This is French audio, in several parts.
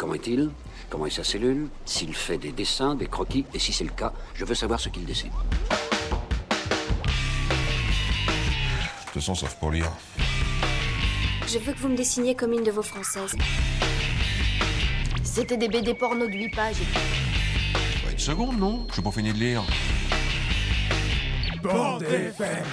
Comment est-il? Comment est sa cellule? S'il fait des dessins, des croquis? Et si c'est le cas, je veux savoir ce qu'il dessine. De toute façon, sauf pour lire. Je veux que vous me dessiniez comme une de vos françaises. C'était des BD porno de 8 pages. une seconde, non? Je suis pas fini de lire. Bande FM.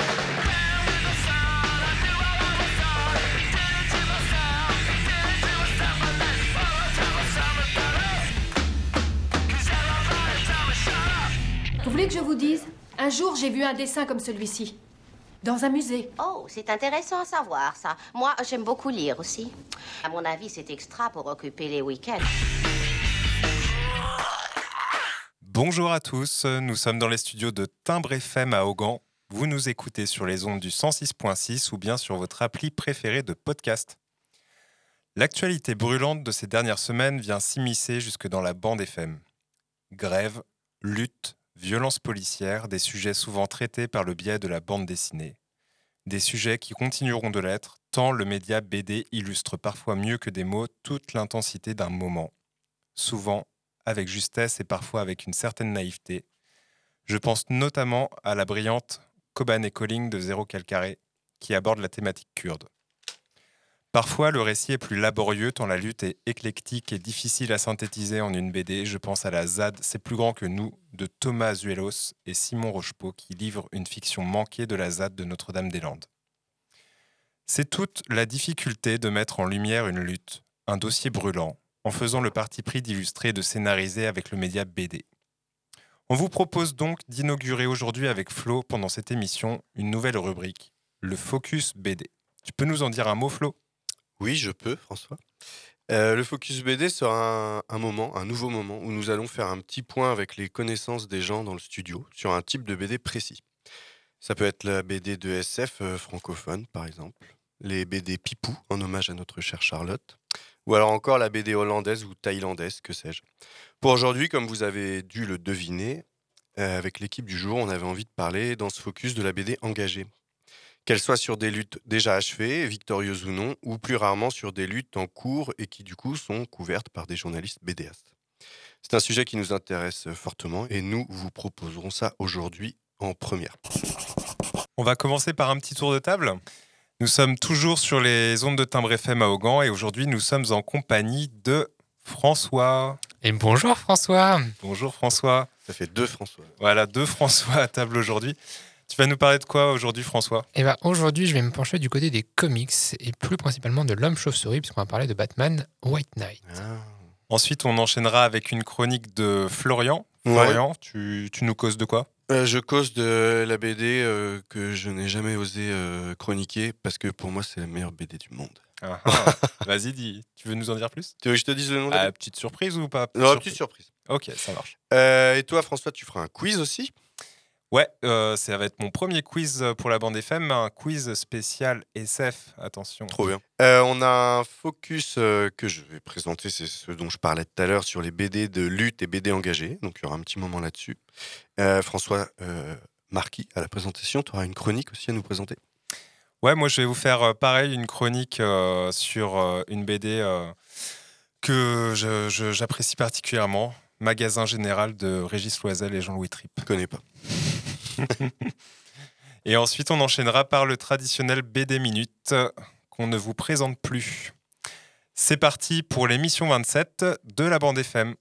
Voulez que je vous dise? Un jour, j'ai vu un dessin comme celui-ci. Dans un musée. Oh, c'est intéressant à savoir ça. Moi, j'aime beaucoup lire aussi. À mon avis, c'est extra pour occuper les week-ends. Bonjour à tous, nous sommes dans les studios de Timbre FM à Augan. Vous nous écoutez sur les ondes du 106.6 ou bien sur votre appli préférée de podcast. L'actualité brûlante de ces dernières semaines vient s'immiscer jusque dans la bande FM. Grève, lutte, violence policière, des sujets souvent traités par le biais de la bande dessinée. Des sujets qui continueront de l'être, tant le média BD illustre parfois mieux que des mots toute l'intensité d'un moment. Souvent avec justesse et parfois avec une certaine naïveté. Je pense notamment à la brillante Koban et Calling de Zéro Calcaré, qui aborde la thématique kurde. Parfois, le récit est plus laborieux tant la lutte est éclectique et difficile à synthétiser en une BD. Je pense à la ZAD, c'est plus grand que nous, de Thomas Zuelos et Simon Rochepeau, qui livrent une fiction manquée de la ZAD de Notre-Dame-des-Landes. C'est toute la difficulté de mettre en lumière une lutte, un dossier brûlant, en faisant le parti pris d'illustrer et de scénariser avec le média BD. On vous propose donc d'inaugurer aujourd'hui avec Flo, pendant cette émission, une nouvelle rubrique, le Focus BD. Tu peux nous en dire un mot, Flo? Oui, je peux, François. Euh, le Focus BD sera un, moment, un nouveau moment, où nous allons faire un petit point avec les connaissances des gens dans le studio sur un type de BD précis. Ça peut être la BD de SF euh, francophone, par exemple, les BD Pipou, en hommage à notre chère Charlotte, ou alors encore la BD hollandaise ou thaïlandaise, que sais-je. Pour aujourd'hui, comme vous avez dû le deviner, euh, avec l'équipe du jour, on avait envie de parler dans ce focus de la BD engagée. Qu'elle soit sur des luttes déjà achevées, victorieuses ou non, ou plus rarement sur des luttes en cours et qui du coup sont couvertes par des journalistes BDistes. C'est un sujet qui nous intéresse fortement et nous vous proposerons ça aujourd'hui en première. On va commencer par un petit tour de table. Nous sommes toujours sur les ondes de Timbre FM à Augan et aujourd'hui nous sommes en compagnie de François. Et bonjour François. Bonjour François. Ça fait deux François. Voilà, deux François à table aujourd'hui. Tu vas nous parler de quoi aujourd'hui François? Et ben aujourd'hui je vais me pencher du côté des comics et plus principalement de l'homme chauve-souris puisqu'on va parler de Batman White Knight. Ah. Ensuite on enchaînera avec une chronique de Florian. Ouais. Florian, tu, tu nous causes de quoi? Euh, je cause de la BD euh, que je n'ai jamais osé euh, chroniquer parce que pour moi c'est la meilleure BD du monde. Ah, ah. Vas-y, dis. Tu veux nous en dire plus? Tu veux que je te dise le nom de la Petite surprise ou pas? Non, petite surprise. Ok, ça marche. Euh, et toi François, tu feras un quiz aussi? Ouais, euh, ça va être mon premier quiz pour la bande FM, un quiz spécial SF. Attention. Trop bien. Euh, on a un focus euh, que je vais présenter, c'est ce dont je parlais tout à l'heure sur les BD de lutte et BD engagés. Donc il y aura un petit moment là-dessus. Euh, François euh, Marquis à la présentation, tu auras une chronique aussi à nous présenter? Ouais, moi je vais vous faire euh, pareil une chronique euh, sur euh, une BD euh, que j'apprécie particulièrement. Magasin général de Régis Loisel et Jean-Louis Tripp. Je connais pas. Et ensuite, on enchaînera par le traditionnel BD Minute qu'on ne vous présente plus. C'est parti pour l'émission 27 de la bande FM.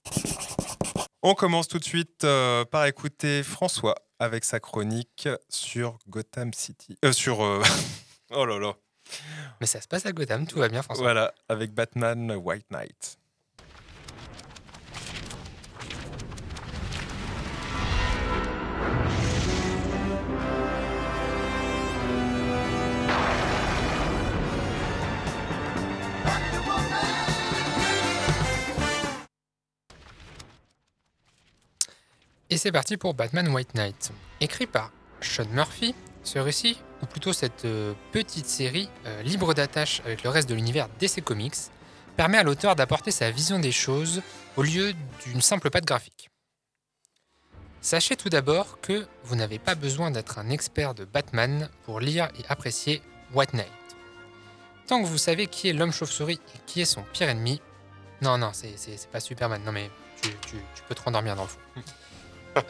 On commence tout de suite euh, par écouter François avec sa chronique sur Gotham City. Euh, sur. euh, oh là là. Mais ça se passe à Gotham, tout va bien François. Voilà, avec Batman White Knight. Et c'est parti pour Batman White Knight. Écrit par Sean Murphy, ce récit, ou plutôt cette euh, petite série euh, libre d'attache avec le reste de l'univers DC Comics, permet à l'auteur d'apporter sa vision des choses au lieu d'une simple patte graphique. Sachez tout d'abord que vous n'avez pas besoin d'être un expert de Batman pour lire et apprécier White Knight. Tant que vous savez qui est l'homme chauve-souris et qui est son pire ennemi, Non, non, c'est- pas Superman. Non, mais tu, tu- tu peux te rendormir dans le fond.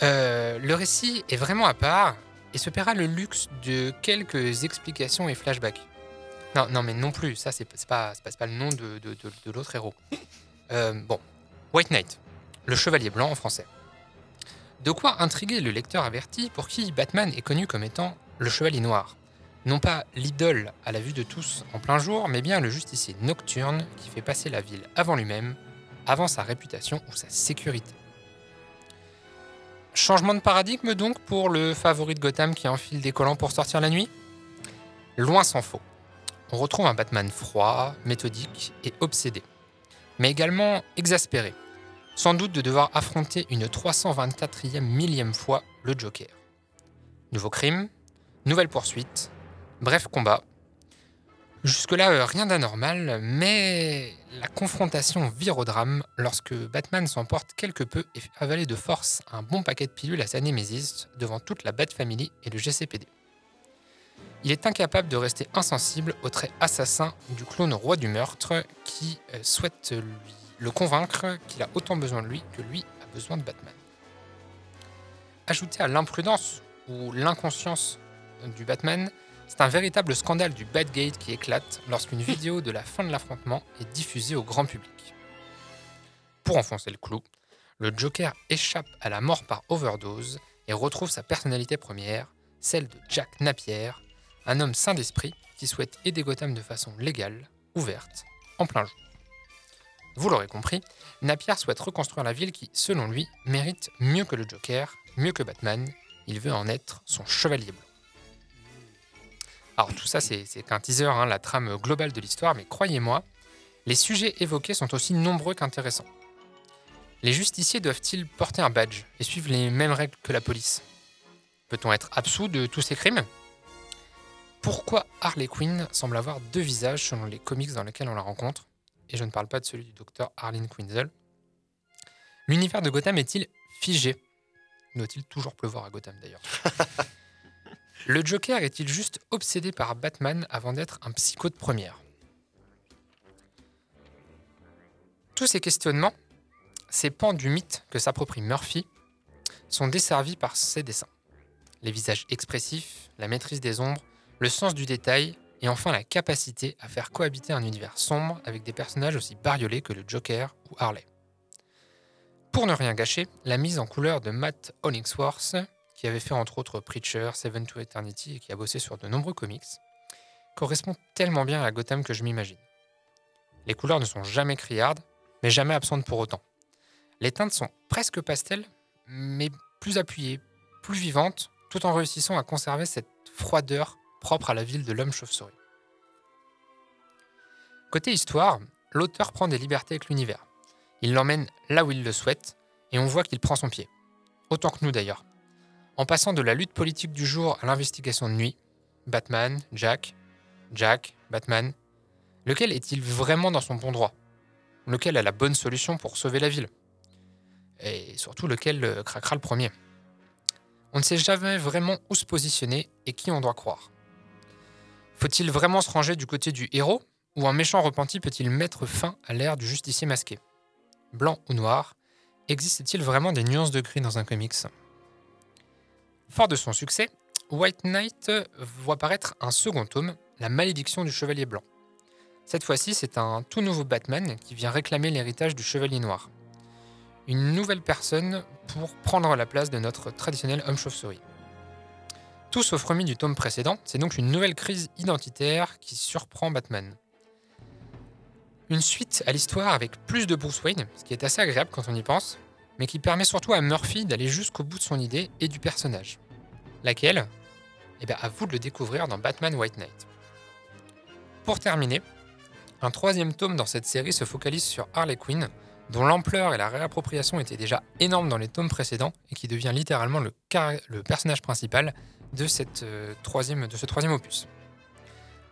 Euh, le récit est vraiment à part et se paiera le luxe de quelques explications et flashbacks. Non, non, mais non plus. Ça, c'est pas, le nom de l'autre héros. Euh, bon, White Knight, le chevalier blanc en français. De quoi intriguer le lecteur averti pour qui Batman est connu comme étant le chevalier noir? Non pas l'idole à la vue de tous en plein jour, mais bien le justicier nocturne qui fait passer la ville avant lui-même, avant sa réputation ou sa sécurité. Changement de paradigme donc pour le favori de Gotham qui enfile des collants pour sortir la nuit? Loin s'en faut. On retrouve un Batman froid, méthodique et obsédé, mais également exaspéré, sans doute de devoir affronter une 324e millième fois le Joker. Nouveau crime, nouvelle poursuite, bref combat. Jusque-là, euh, rien d'anormal, mais la confrontation vire au drame lorsque Batman s'emporte quelque peu et fait avaler de force un bon paquet de pilules à sa némésis devant toute la Bat Family et le GCPD. Il est incapable de rester insensible aux traits assassins du clone roi du meurtre qui euh, souhaite le convaincre qu'il a autant besoin de lui que lui a besoin de Batman. Ajouté à l'imprudence ou l'inconscience du Batman, c'est un véritable scandale du Batgate qui éclate lorsqu'une vidéo de la fin de l'affrontement est diffusée au grand public. Pour enfoncer le clou, le Joker échappe à la mort par overdose et retrouve sa personnalité première, celle de Jack Napier, un homme sain d'esprit qui souhaite aider Gotham de façon légale, ouverte, en plein jour. Vous l'aurez compris, Napier souhaite reconstruire la ville qui, selon lui, mérite mieux que le Joker, mieux que Batman. Il veut en être son chevalier blanc. Alors tout ça, c'est qu'un teaser, hein, la trame globale de l'histoire, mais croyez-moi, les sujets évoqués sont aussi nombreux qu'intéressants. Les justiciers doivent-ils porter un badge et suivre les mêmes règles que la police? Peut-on être absous de tous ces crimes? Pourquoi Harley Quinn semble avoir deux visages selon les comics dans lesquels on la rencontre? Et je ne parle pas de celui du docteur Harleen Quinzel. L'univers de Gotham est-il figé? Doit-il toujours pleuvoir à Gotham d'ailleurs? Le Joker est-il juste obsédé par Batman avant d'être un psycho de première? Tous ces questionnements, ces pans du mythe que s'approprie Murphy, sont desservis par ses dessins. Les visages expressifs, la maîtrise des ombres, le sens du détail et enfin la capacité à faire cohabiter un univers sombre avec des personnages aussi bariolés que le Joker ou Harley. Pour ne rien gâcher, la mise en couleur de Matt Hollingsworth, qui avait fait entre autres Preacher, Seven to Eternity et qui a bossé sur de nombreux comics, correspond tellement bien à Gotham que je m'imagine. Les couleurs ne sont jamais criardes, mais jamais absentes pour autant. Les teintes sont presque pastel, mais plus appuyées, plus vivantes, tout en réussissant à conserver cette froideur propre à la ville de l'homme chauve-souris. Côté histoire, l'auteur prend des libertés avec l'univers. Il l'emmène là où il le souhaite, et on voit qu'il prend son pied. Autant que nous d'ailleurs. En passant de la lutte politique du jour à l'investigation de nuit, Batman, Jack, Jack, Batman, lequel est-il vraiment dans son bon droit? Lequel a la bonne solution pour sauver la ville? Et surtout lequel euh, craquera le premier? On ne sait jamais vraiment où se positionner et qui on doit croire. Faut-il vraiment se ranger du côté du héros ou un méchant repenti peut-il mettre fin à l'ère du justicier masqué? Blanc ou noir Existe-t-il vraiment des nuances de gris dans un comics? Fort de son succès, White Knight voit paraître un second tome, La malédiction du Chevalier Blanc. Cette fois-ci, c'est un tout nouveau Batman qui vient réclamer l'héritage du Chevalier Noir. Une nouvelle personne pour prendre la place de notre traditionnel homme chauve-souris. Tout sauf remis du tome précédent, c'est donc une nouvelle crise identitaire qui surprend Batman. Une suite à l'histoire avec plus de Bruce Wayne, ce qui est assez agréable quand on y pense, mais qui permet surtout à Murphy d'aller jusqu'au bout de son idée et du personnage. Laquelle? Eh bien, à vous de le découvrir dans Batman White Knight. Pour terminer, un troisième tome dans cette série se focalise sur Harley Quinn, dont l'ampleur et la réappropriation étaient déjà énormes dans les tomes précédents et qui devient littéralement le, personnage principal de, cette, euh, troisième, de ce troisième opus.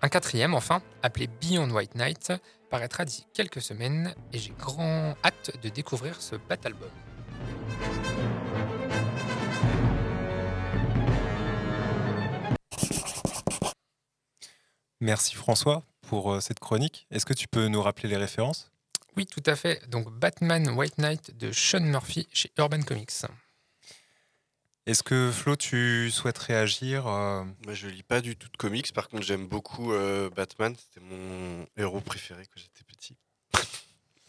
Un quatrième, enfin, appelé Beyond White Knight, paraîtra d'ici quelques semaines et j'ai grand hâte de découvrir ce Bat-album. Merci François pour euh, cette chronique. Est-ce que tu peux nous rappeler les références? Oui, tout à fait. Donc Batman White Knight de Sean Murphy chez Urban Comics. Est-ce que Flo, tu souhaites réagir euh, Moi, je lis pas du tout de comics. Par contre, j'aime beaucoup euh, Batman. C'était mon héros préféré quand j'étais petit.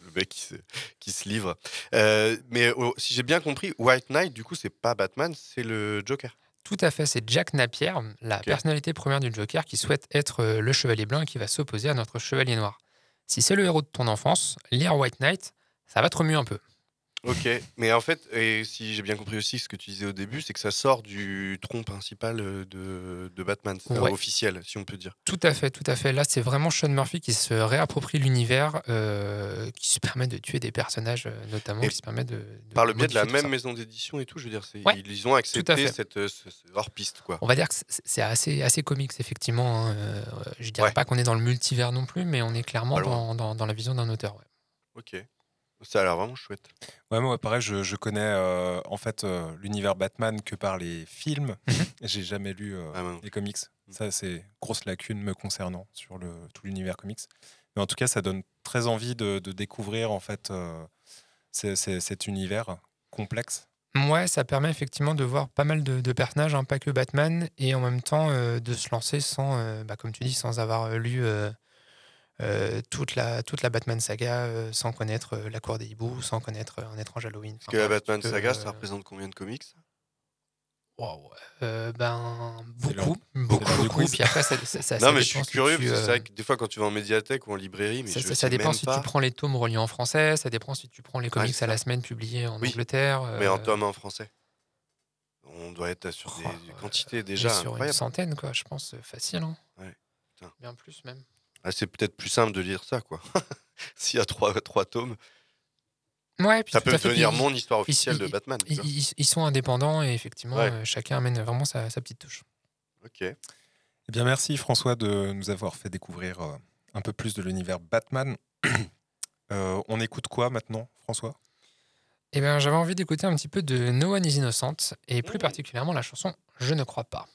Le mec qui se, qui se livre. Euh, mais oh, si j'ai bien compris, White Knight, du coup, c'est pas Batman, c'est le Joker. Tout à fait, c'est Jack Napier, la personnalité première du Joker, qui souhaite être euh, le chevalier blanc et qui va s'opposer à notre chevalier noir. Si c'est le héros de ton enfance, lire White Knight, ça va te remuer un peu. Ok, mais en fait, et si j'ai bien compris aussi ce que tu disais au début, c'est que ça sort du tronc principal euh, de, de Batman, c'est Ouais. officiel, si on peut dire. Tout à fait, tout à fait. Là, c'est vraiment Sean Murphy qui se réapproprie l'univers, euh, qui se permet de tuer des personnages, euh, notamment, Et qui se permet de. de Par le biais de la même ça. maison d'édition et tout, je veux dire, Ouais, ils ont accepté cette, euh, ce- ce hors-piste, quoi. On va dire que c'est- assez, assez comics, effectivement. hein. Euh, je dirais Ouais. pas qu'on est dans le multivers non plus, mais on est clairement dans, dans- dans la vision d'un auteur. Ok. Ça a l'air vraiment chouette. Ouais, moi, pareil, je, je connais euh, en fait euh, l'univers Batman que par les films. J'ai jamais lu euh, Ah, les comics. Ça, c'est grosse lacune me concernant sur le, tout l'univers comics. Mais en tout cas, ça donne très envie de, de découvrir en fait euh, c'est- c'est- cet univers complexe. Ouais, ça permet effectivement de voir pas mal de, de personnages, hein, pas que Batman, et en même temps euh, de se lancer sans, euh, bah, comme tu dis, sans avoir euh, lu euh, toute, la, toute la Batman saga, euh, sans connaître euh, la cour des hiboux, sans connaître euh, un étrange Halloween. Parce que la Batman saga, euh, ça représente combien de comics euh, ben, beaucoup, beaucoup, beaucoup. Puis après, ça, ça- ça- Non, ça mais je suis si curieux, tu, parce que c'est vrai que des fois, quand tu vas en médiathèque ou en librairie, mais ça, je ça- sais ça dépend même si pas. tu prends les tomes reliés en français, ça dépend si tu prends les comics à la semaine publiés en Oui, Angleterre. Mais en euh, tome en français. On doit être sur des Oh, quantités déjà sur une incroyables. centaine, quoi, je pense, facile. Hein. Ouais. Bien plus même. Ah, c'est peut-être plus simple de lire ça, quoi. S'il y a trois, trois tomes, Ouais, puis ça peut devenir mon histoire ils- officielle de ils- Batman. Ils, vois. ils- ils sont indépendants et effectivement, Ouais. euh, chacun amène vraiment sa, sa petite touche. Ok. Eh bien, merci François de nous avoir fait découvrir euh, un peu plus de l'univers Batman. Euh, on écoute quoi maintenant, François? Eh bien, j'avais envie d'écouter un petit peu de No One is Innocent et plus particulièrement la chanson Je ne crois pas.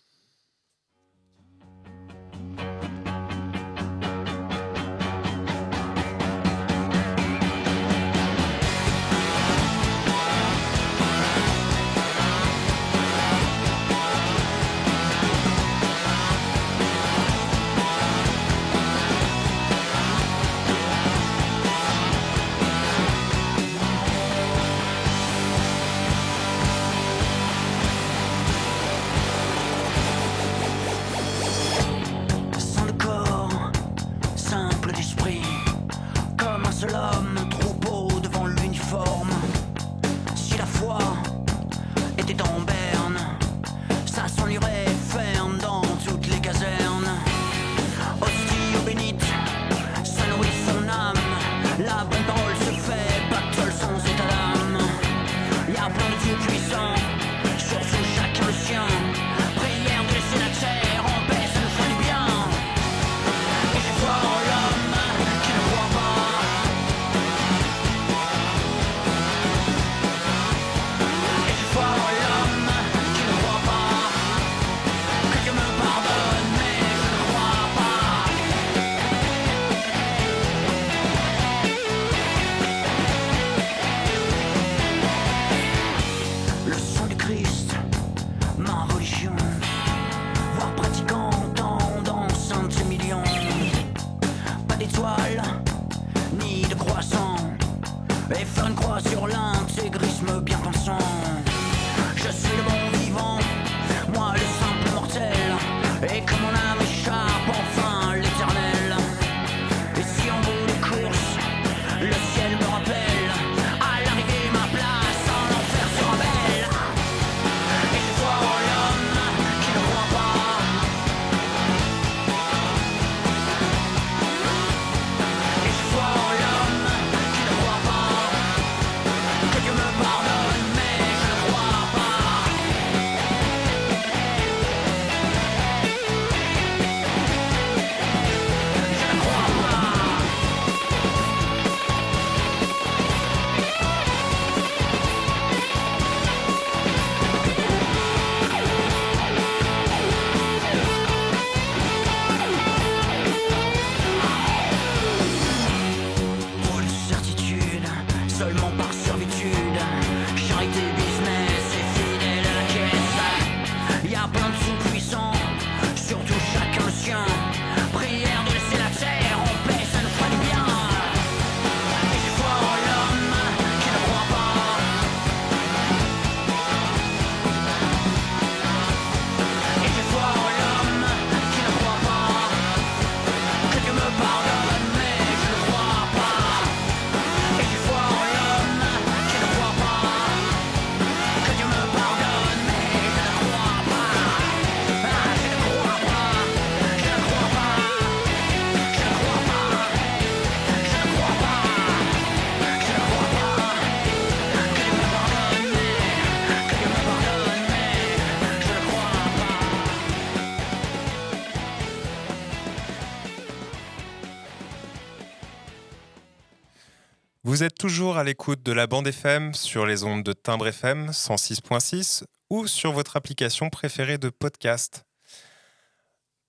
Vous êtes toujours à l'écoute de la bande FM sur les ondes de Timbre FM 106.6 ou sur votre application préférée de podcast.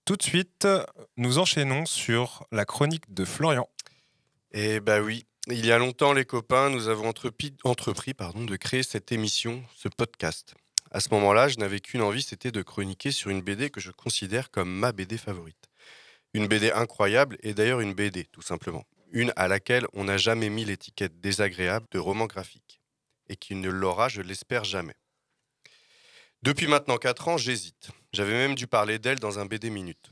Tout de suite, nous enchaînons sur la chronique de Florian. Et bah oui, il y a longtemps, les copains, nous avons entrepris, entrepris pardon, de créer cette émission, ce podcast. À ce moment-là, je n'avais qu'une envie, c'était de chroniquer sur une BD que je considère comme ma BD favorite. Une BD incroyable et d'ailleurs une BD, tout simplement. Une à laquelle on n'a jamais mis l'étiquette désagréable de roman graphique. Et qui ne l'aura, je l'espère, jamais. Depuis maintenant 4 ans, j'hésite. J'avais même dû parler d'elle dans un BD Minute.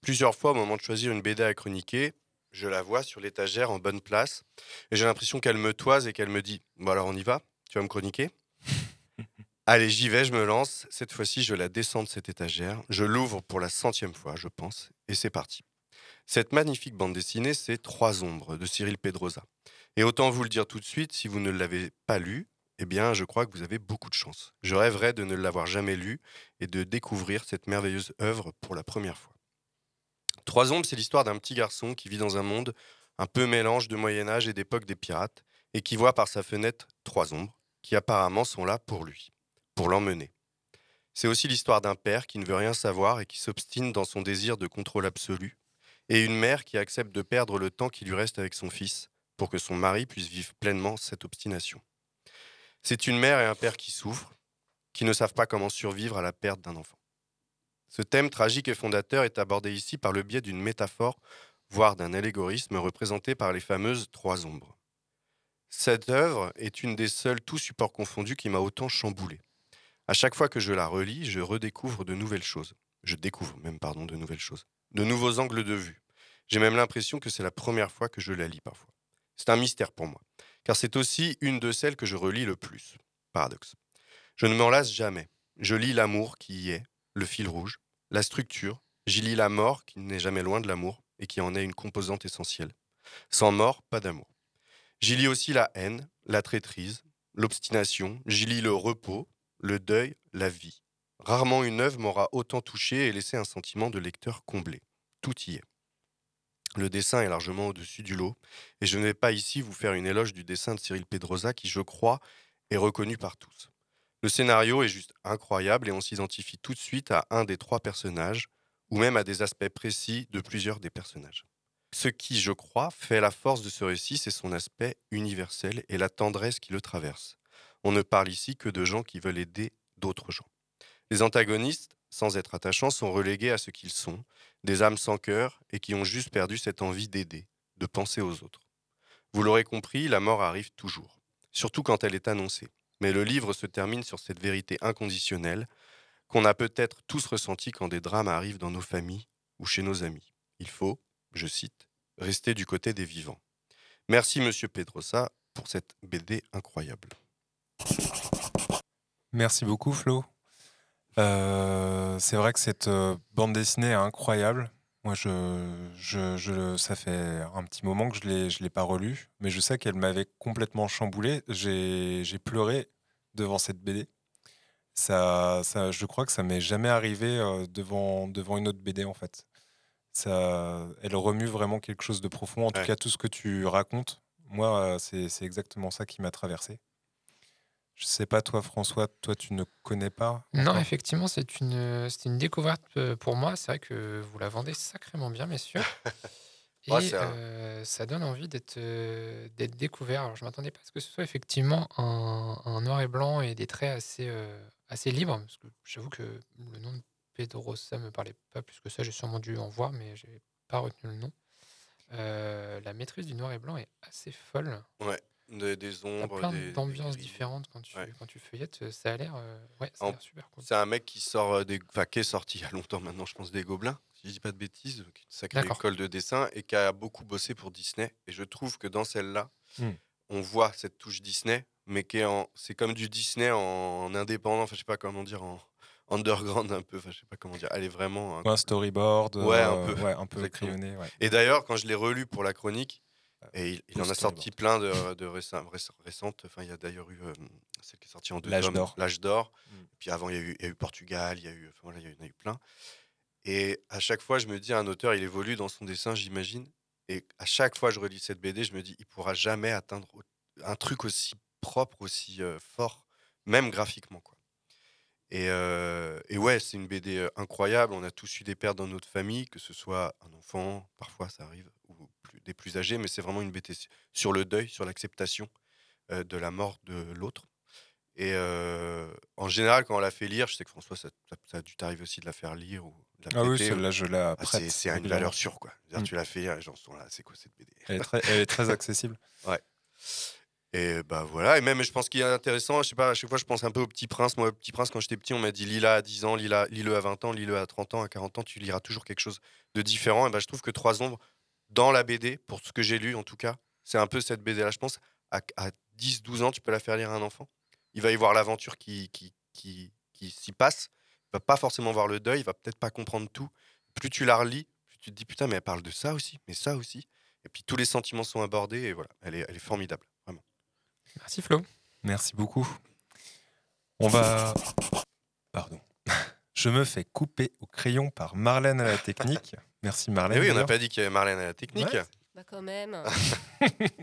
Plusieurs fois, au moment de choisir une BD à chroniquer, je la vois sur l'étagère en bonne place et j'ai l'impression qu'elle me toise et qu'elle me dit Bon, alors on y va? Tu vas me chroniquer? Allez, j'y vais, je me lance. Cette fois-ci, je la descends de cette étagère. Je l'ouvre pour la centième fois, je pense, et c'est parti. Cette magnifique bande dessinée, c'est Trois ombres de Cyril Pedrosa. Et autant vous le dire tout de suite, si vous ne l'avez pas lu, eh bien, je crois que vous avez beaucoup de chance. Je rêverais de ne l'avoir jamais lu et de découvrir cette merveilleuse œuvre pour la première fois. Trois ombres, c'est l'histoire d'un petit garçon qui vit dans un monde un peu mélange de Moyen Âge et d'époque des pirates, et qui voit par sa fenêtre trois ombres, qui apparemment sont là pour lui, pour l'emmener. C'est aussi l'histoire d'un père qui ne veut rien savoir et qui s'obstine dans son désir de contrôle absolu, et une mère qui accepte de perdre le temps qui lui reste avec son fils, pour que son mari puisse vivre pleinement cette obstination. C'est une mère et un père qui souffrent, qui ne savent pas comment survivre à la perte d'un enfant. Ce thème tragique et fondateur est abordé ici par le biais d'une métaphore, voire d'un allégorisme représenté par les fameuses trois ombres. Cette œuvre est une des seules, tous supports confondus, qui m'a autant chamboulé. À chaque fois que je la relis, je redécouvre de nouvelles choses. Je découvre même, pardon, de nouvelles choses. De nouveaux angles de vue. J'ai même l'impression que c'est la première fois que je la lis parfois. C'est un mystère pour moi car c'est aussi une de celles que je relis le plus. Paradoxe. Je ne m'en lasse jamais. Je lis l'amour qui y est, le fil rouge, la structure, j'y lis la mort qui n'est jamais loin de l'amour et qui en est une composante essentielle. Sans mort, pas d'amour. J'y lis aussi la haine, la traîtrise, l'obstination, j'y lis le repos, le deuil, la vie. Rarement une œuvre m'aura autant touché et laissé un sentiment de lecteur comblé. Tout y est. Le dessin est largement au-dessus du lot, et je ne vais pas ici vous faire une éloge du dessin de Cyril Pedrosa qui, je crois, est reconnu par tous. Le scénario est juste incroyable et on s'identifie tout de suite à un des trois personnages, ou même à des aspects précis de plusieurs des personnages. Ce qui, je crois, fait la force de ce récit, c'est son aspect universel et la tendresse qui le traverse. On ne parle ici que de gens qui veulent aider d'autres gens. Les antagonistes, sans être attachants, sont relégués à ce qu'ils sont, des âmes sans cœur et qui ont juste perdu cette envie d'aider, de penser aux autres. Vous l'aurez compris, la mort arrive toujours, surtout quand elle est annoncée. Mais le livre se termine sur cette vérité inconditionnelle qu'on a peut-être tous ressenti quand des drames arrivent dans nos familles ou chez nos amis. Il faut, je cite, rester du côté des vivants. Merci Monsieur Pedrosa pour cette BD incroyable. Merci beaucoup Flo. Euh, c'est vrai que cette euh, bande dessinée est incroyable. Moi, je, je, je- ça fait un petit moment que je ne l'ai pas relue, mais je sais qu'elle m'avait complètement chamboulé. J'ai pleuré devant cette BD. Ça, ça, je crois que ça m'est jamais arrivé euh, devant, devant une autre BD, en fait. Ça, elle remue vraiment quelque chose de profond. En tout cas, tout ce que tu racontes, moi, c'est c'est exactement ça qui m'a traversé. Je sais pas, toi, François, toi, tu ne connais pas Non, effectivement, c'est une, c'est une découverte euh, pour moi. C'est vrai que vous la vendez sacrément bien, messieurs. Et Ouais, euh, ça donne envie d'être euh, d'être découvert. Alors, je m'attendais pas à ce que ce soit effectivement un, un noir et blanc et des traits assez, euh, assez libres. Parce que j'avoue que le nom de Pedrosa me parlait pas plus que ça. J'ai sûrement dû en voir, mais j'ai pas retenu le nom. Euh, la maîtrise du noir et blanc est assez folle. Ouais, des, des T'as ombres. plein d'ambiances différentes quand tu, Ouais. quand tu feuillettes. Ça a l'air euh, ouais, ça a En- l'air super cool. C'est un mec qui sort euh, des, qui est sorti il y a longtemps maintenant, je pense des Gobelins, si je dis pas de bêtises, donc une sacrée D'accord. école de dessin et qui a beaucoup bossé pour Disney. Et je trouve que dans celle-là, Hmm. on voit cette touche Disney, mais qui est en, c'est comme du Disney en, en indépendant, enfin je sais pas comment dire, en underground un peu, enfin je sais pas comment dire. Elle est vraiment. Ouais, un storyboard Ouais, un euh, peu. ouais, un peu Exactement. crayonné. ouais. Et d'ailleurs, quand je l'ai relu pour la chronique, et il, en a sorti plein de, récentes. Enfin, il y a d'ailleurs eu euh, celle qui est sortie en deux L'âge d'or. L'âge d'or. Mm. Puis avant, il y, a eu, il y a eu Portugal, il y a eu, enfin, voilà, il y en a eu plein. Et à chaque fois, je me dis, un auteur, il évolue dans son dessin, j'imagine. Et à chaque fois que je relis cette BD, je me dis, il pourra jamais atteindre un truc aussi propre, aussi euh, fort, même graphiquement. Quoi. Et, euh, et ouais, c'est une BD incroyable. On a tous eu des pertes dans notre famille, que ce soit un enfant, parfois ça arrive, ou plus- des plus âgés, mais c'est vraiment une BD su- sur le deuil, sur l'acceptation euh, de la mort de l'autre. Et euh, en général, quand on l'a fait lire, je sais que François, ça, ça- ça a dû t'arriver aussi de la faire lire ou de la Ah oui, celle-là, je la Ah, prête. c'est, c'est une valeur sûre, quoi. C'est-à-dire, Mm. Tu l'as fait lire, les gens sont là, c'est quoi cette BD Elle est très, elle est très accessible. Et bah voilà, et même je pense qu'il est intéressant, je sais pas, à chaque fois je pense un peu au Petit Prince. Moi, au Petit Prince, quand j'étais petit, on m'a dit lis-le à 10 ans, lis-le lis-le à 20 ans, lis-le à 30 ans, à 40 ans, tu liras toujours quelque chose de différent. Et bah, je trouve que Trois Ombres, dans la BD, pour ce que j'ai lu en tout cas, c'est un peu cette BD-là. Je pense à, à 10-12 ans, tu peux la faire lire à un enfant. Il va y voir l'aventure qui, qui, qui, qui s'y passe. Il va pas forcément voir le deuil, il va peut-être pas comprendre tout. Plus tu la relis, plus tu te dis putain, mais elle parle de ça aussi, mais ça aussi. Et puis tous les sentiments sont abordés et voilà, elle est, elle est formidable. Merci Flo. Merci beaucoup. On va. Pardon. Je me fais couper au crayon par Marlène à la technique. Merci Marlène. Mais oui, on n'a pas dit qu'il y avait Marlène à la technique. Ouais. Bah quand même.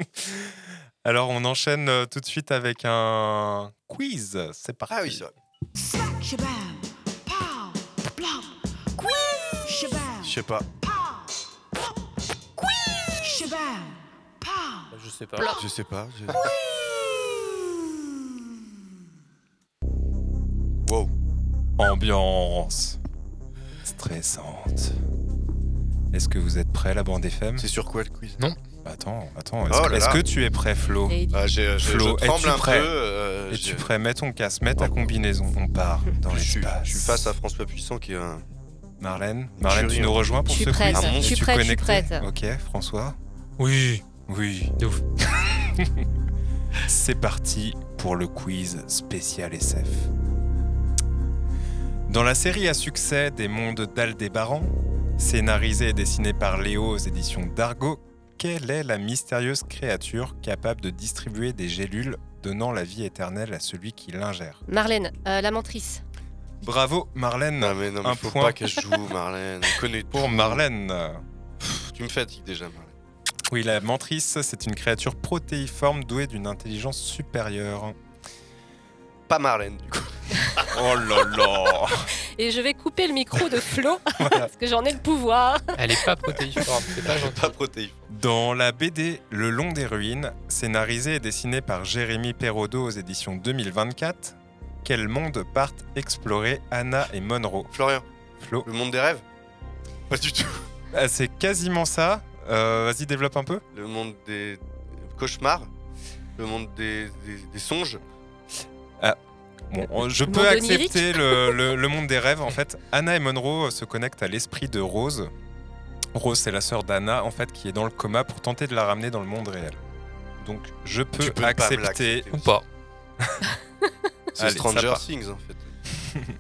Alors, on enchaîne euh, tout de suite avec un quiz. C'est parti. Ah oui, ça. Je sais pas. Je sais pas. Je sais pas. je- Wow. Ambiance stressante. Est-ce que vous êtes prêts, la bande FM C'est sur quoi le quiz? Non. Attends, attends. Est-ce Oh que, tu es prêt, Flo? Ah, j'ai- Flo, es-tu un prêt? euh, Es-tu prêt? Mets ton casque, mets ta combinaison. On part dans je, suis, l'espace. je suis face à François Puissant qui est un. Marlène, Marlène, tu nous hein. rejoins pour Je suis ce prête, quiz? Je suis Es-tu prête, je suis prête. Ok, François? Oui. Oui. De ouf. C'est parti pour le quiz spécial SF. Dans la série à succès des mondes d'Aldébaran, scénarisée et dessinée par Léo aux éditions d'Argo, quelle est la mystérieuse créature capable de distribuer des gélules donnant la vie éternelle à celui qui l'ingère? Marlène, euh, la mentrice. Bravo Marlène, Non, mais non, mais un faut point pas qu'elle joue, Marlène. On connaît pour tout. Marlène. Pff, Tu me fatigues déjà, Marlène. Oui, la mentrice, c'est une créature protéiforme douée d'une intelligence supérieure. Pas Marlène, du coup. Oh là là Et je vais couper le micro de Flo Voilà. parce que j'en ai le pouvoir. Elle est pas protéiforme, c'est pas gentil. Pas protéiforme. Dans la BD Le Long des Ruines, scénarisée et dessinée par Jérémy Perraudot aux éditions 2024, quel monde partent explorer Anna et Monroe Florian, Flo le monde des rêves? Pas du tout. Ah, C'est quasiment ça. Euh, Vas-y, développe un peu. Le monde des cauchemars Le monde des, des, des songes Bon, je Le peux accepter le, le- le monde des rêves. En fait, Anna et Monroe se connectent à l'esprit de Rose. Rose, c'est la sœur d'Anna, en fait, qui est dans le coma pour tenter de la ramener dans le monde réel. Donc, je peux, accepter. l'accepter Ou pas. C'est Stranger. Things, en fait.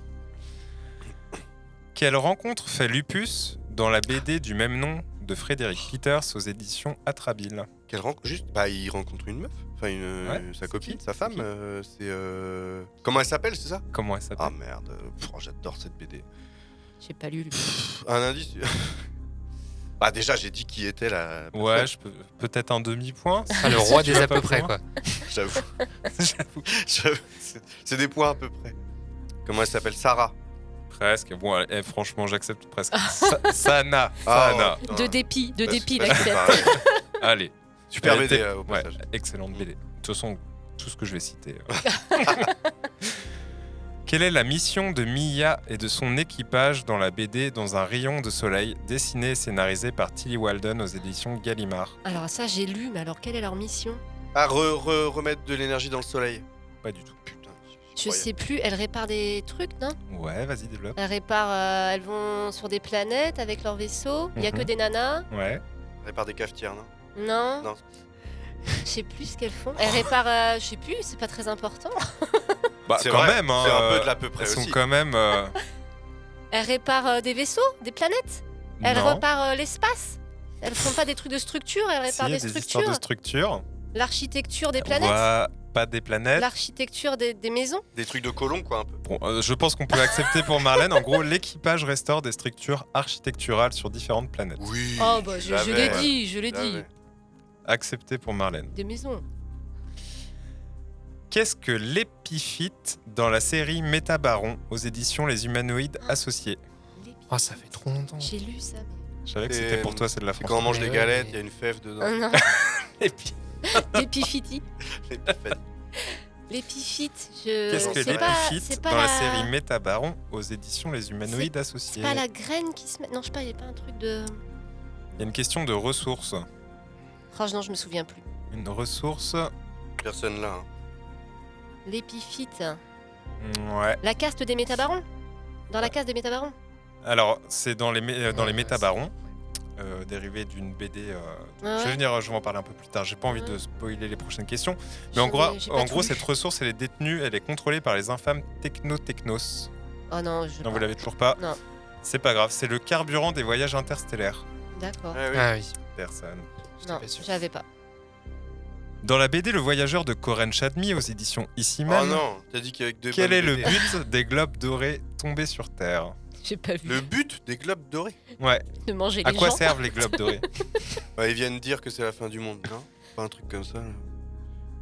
Quelle rencontre fait Lupus dans la BD du même nom de Frédéric Peters aux éditions Atrabile? Quelle rencontre Juste, bah, il rencontre une meuf. Enfin, une, Ouais, sa copine, sa femme. euh, c'est. euh, Comment elle s'appelle, c'est ça? Comment elle s'appelle? Ah merde, euh, pff, j'adore cette BD. J'ai pas lu. Pff, Un indice Bah, déjà, j'ai dit qui était la. Ouais, personne, je peux peut-être un demi-point. Ah, le roi des à peu près, quoi. J'avoue. J'avoue, c'est- des points à peu près. Comment elle s'appelle? Sarah. Presque. Bon, franchement, j'accepte presque. Sa- Sana. Ah, Sana. De dépit, de dépit, c'est il pas- c'est accepte. pareil. Allez. Super BD était- euh, au Ouais, passage. excellente BD. De toute façon, tout ce que je vais citer. euh. Quelle est la mission de Mia et de son équipage dans la BD Dans un rayon de soleil, dessinée et scénarisée par Tilly Walden aux éditions Gallimard Alors ça, j'ai lu, mais alors quelle est leur mission? Ah, re- re- remettre de l'énergie dans le soleil. Pas du tout. Putain. Je sais plus. Elles réparent des trucs, non? Ouais, vas-y, développe. Elles réparent. euh, elles vont sur des planètes avec leur vaisseau. Il y a Mhm. que des nanas? Ouais. Répare des cafetières, non? Non. Non. Je sais plus ce qu'elles font. Elles réparent. euh, je sais plus. C'est pas très important. Bah, C'est quand vrai, même. Hein, c'est un peu euh, de l'à peu près Elles sont aussi. quand même. euh, Elles réparent euh, des vaisseaux, des planètes. Elles non. réparent euh, l'espace. Elles font pas des trucs de structure. Elles Si, réparent des des histoires structures. de structure. L'architecture des planètes. pas des planètes. L'architecture des, des maisons Des trucs de colons, quoi, un peu. Bon, euh, je pense qu'on peut accepter pour Marlène. En gros, l'équipage restaure des structures architecturales sur différentes planètes. Oui. Oh, bah, je, l'ai dit, je l'ai dit. Accepté pour Marlène. Des maisons. Qu'est-ce que l'épiphyte dans la série Métabaron aux éditions Les Humanoïdes Associés? Oh, ça fait trop longtemps. J'ai lu ça. Je savais que c'était pour toi, c'est de la C'est France. quand on mange des ouais, galettes, mais- il y a une fève dedans. Puis, l'épiphytie. L'épiphyte, je. qu'est-ce que c'est l'épiphyte c'est dans la... la série Métabaron aux éditions Les Humanoïdes C'est Associés? pas la graine qui se met. Non, je sais pas, il n'y a pas un truc de. Il y a une question de ressources. Oh, non, je me souviens plus. Une ressource. Personne là. hein. L'épiphyte. Ouais. La caste des métabarons? Dans la caste des métabarons? Alors, c'est dans les, mé- euh, dans les Ouais, métabarons, euh, dérivé d'une BD. euh, Ah Je vais ouais venir, je vais en parler un peu plus tard. J'ai pas envie Ouais. de spoiler les prochaines questions. Mais en gros, ai- j'ai pas en tout gros lu. cette ressource, elle est détenue, elle est contrôlée par les infâmes techno-technos. Oh non, je. Non, vous l'avez toujours pas Non. C'est pas grave, c'est le carburant des voyages interstellaires. D'accord. Ah oui. Ah oui. Personne. Non, pas sûr. j'avais pas. Dans la BD Le Voyageur de Corinne Chadmi aux éditions Ici Oh non, t'as dit qu'avec deux quel est le BD. but des globes dorés tombés sur Terre? J'ai pas vu. Le but des globes dorés? Ouais, De manger à les quoi gens. servent les globes dorés? Bah, Ils viennent dire que c'est la fin du monde, non? Pas un truc comme ça là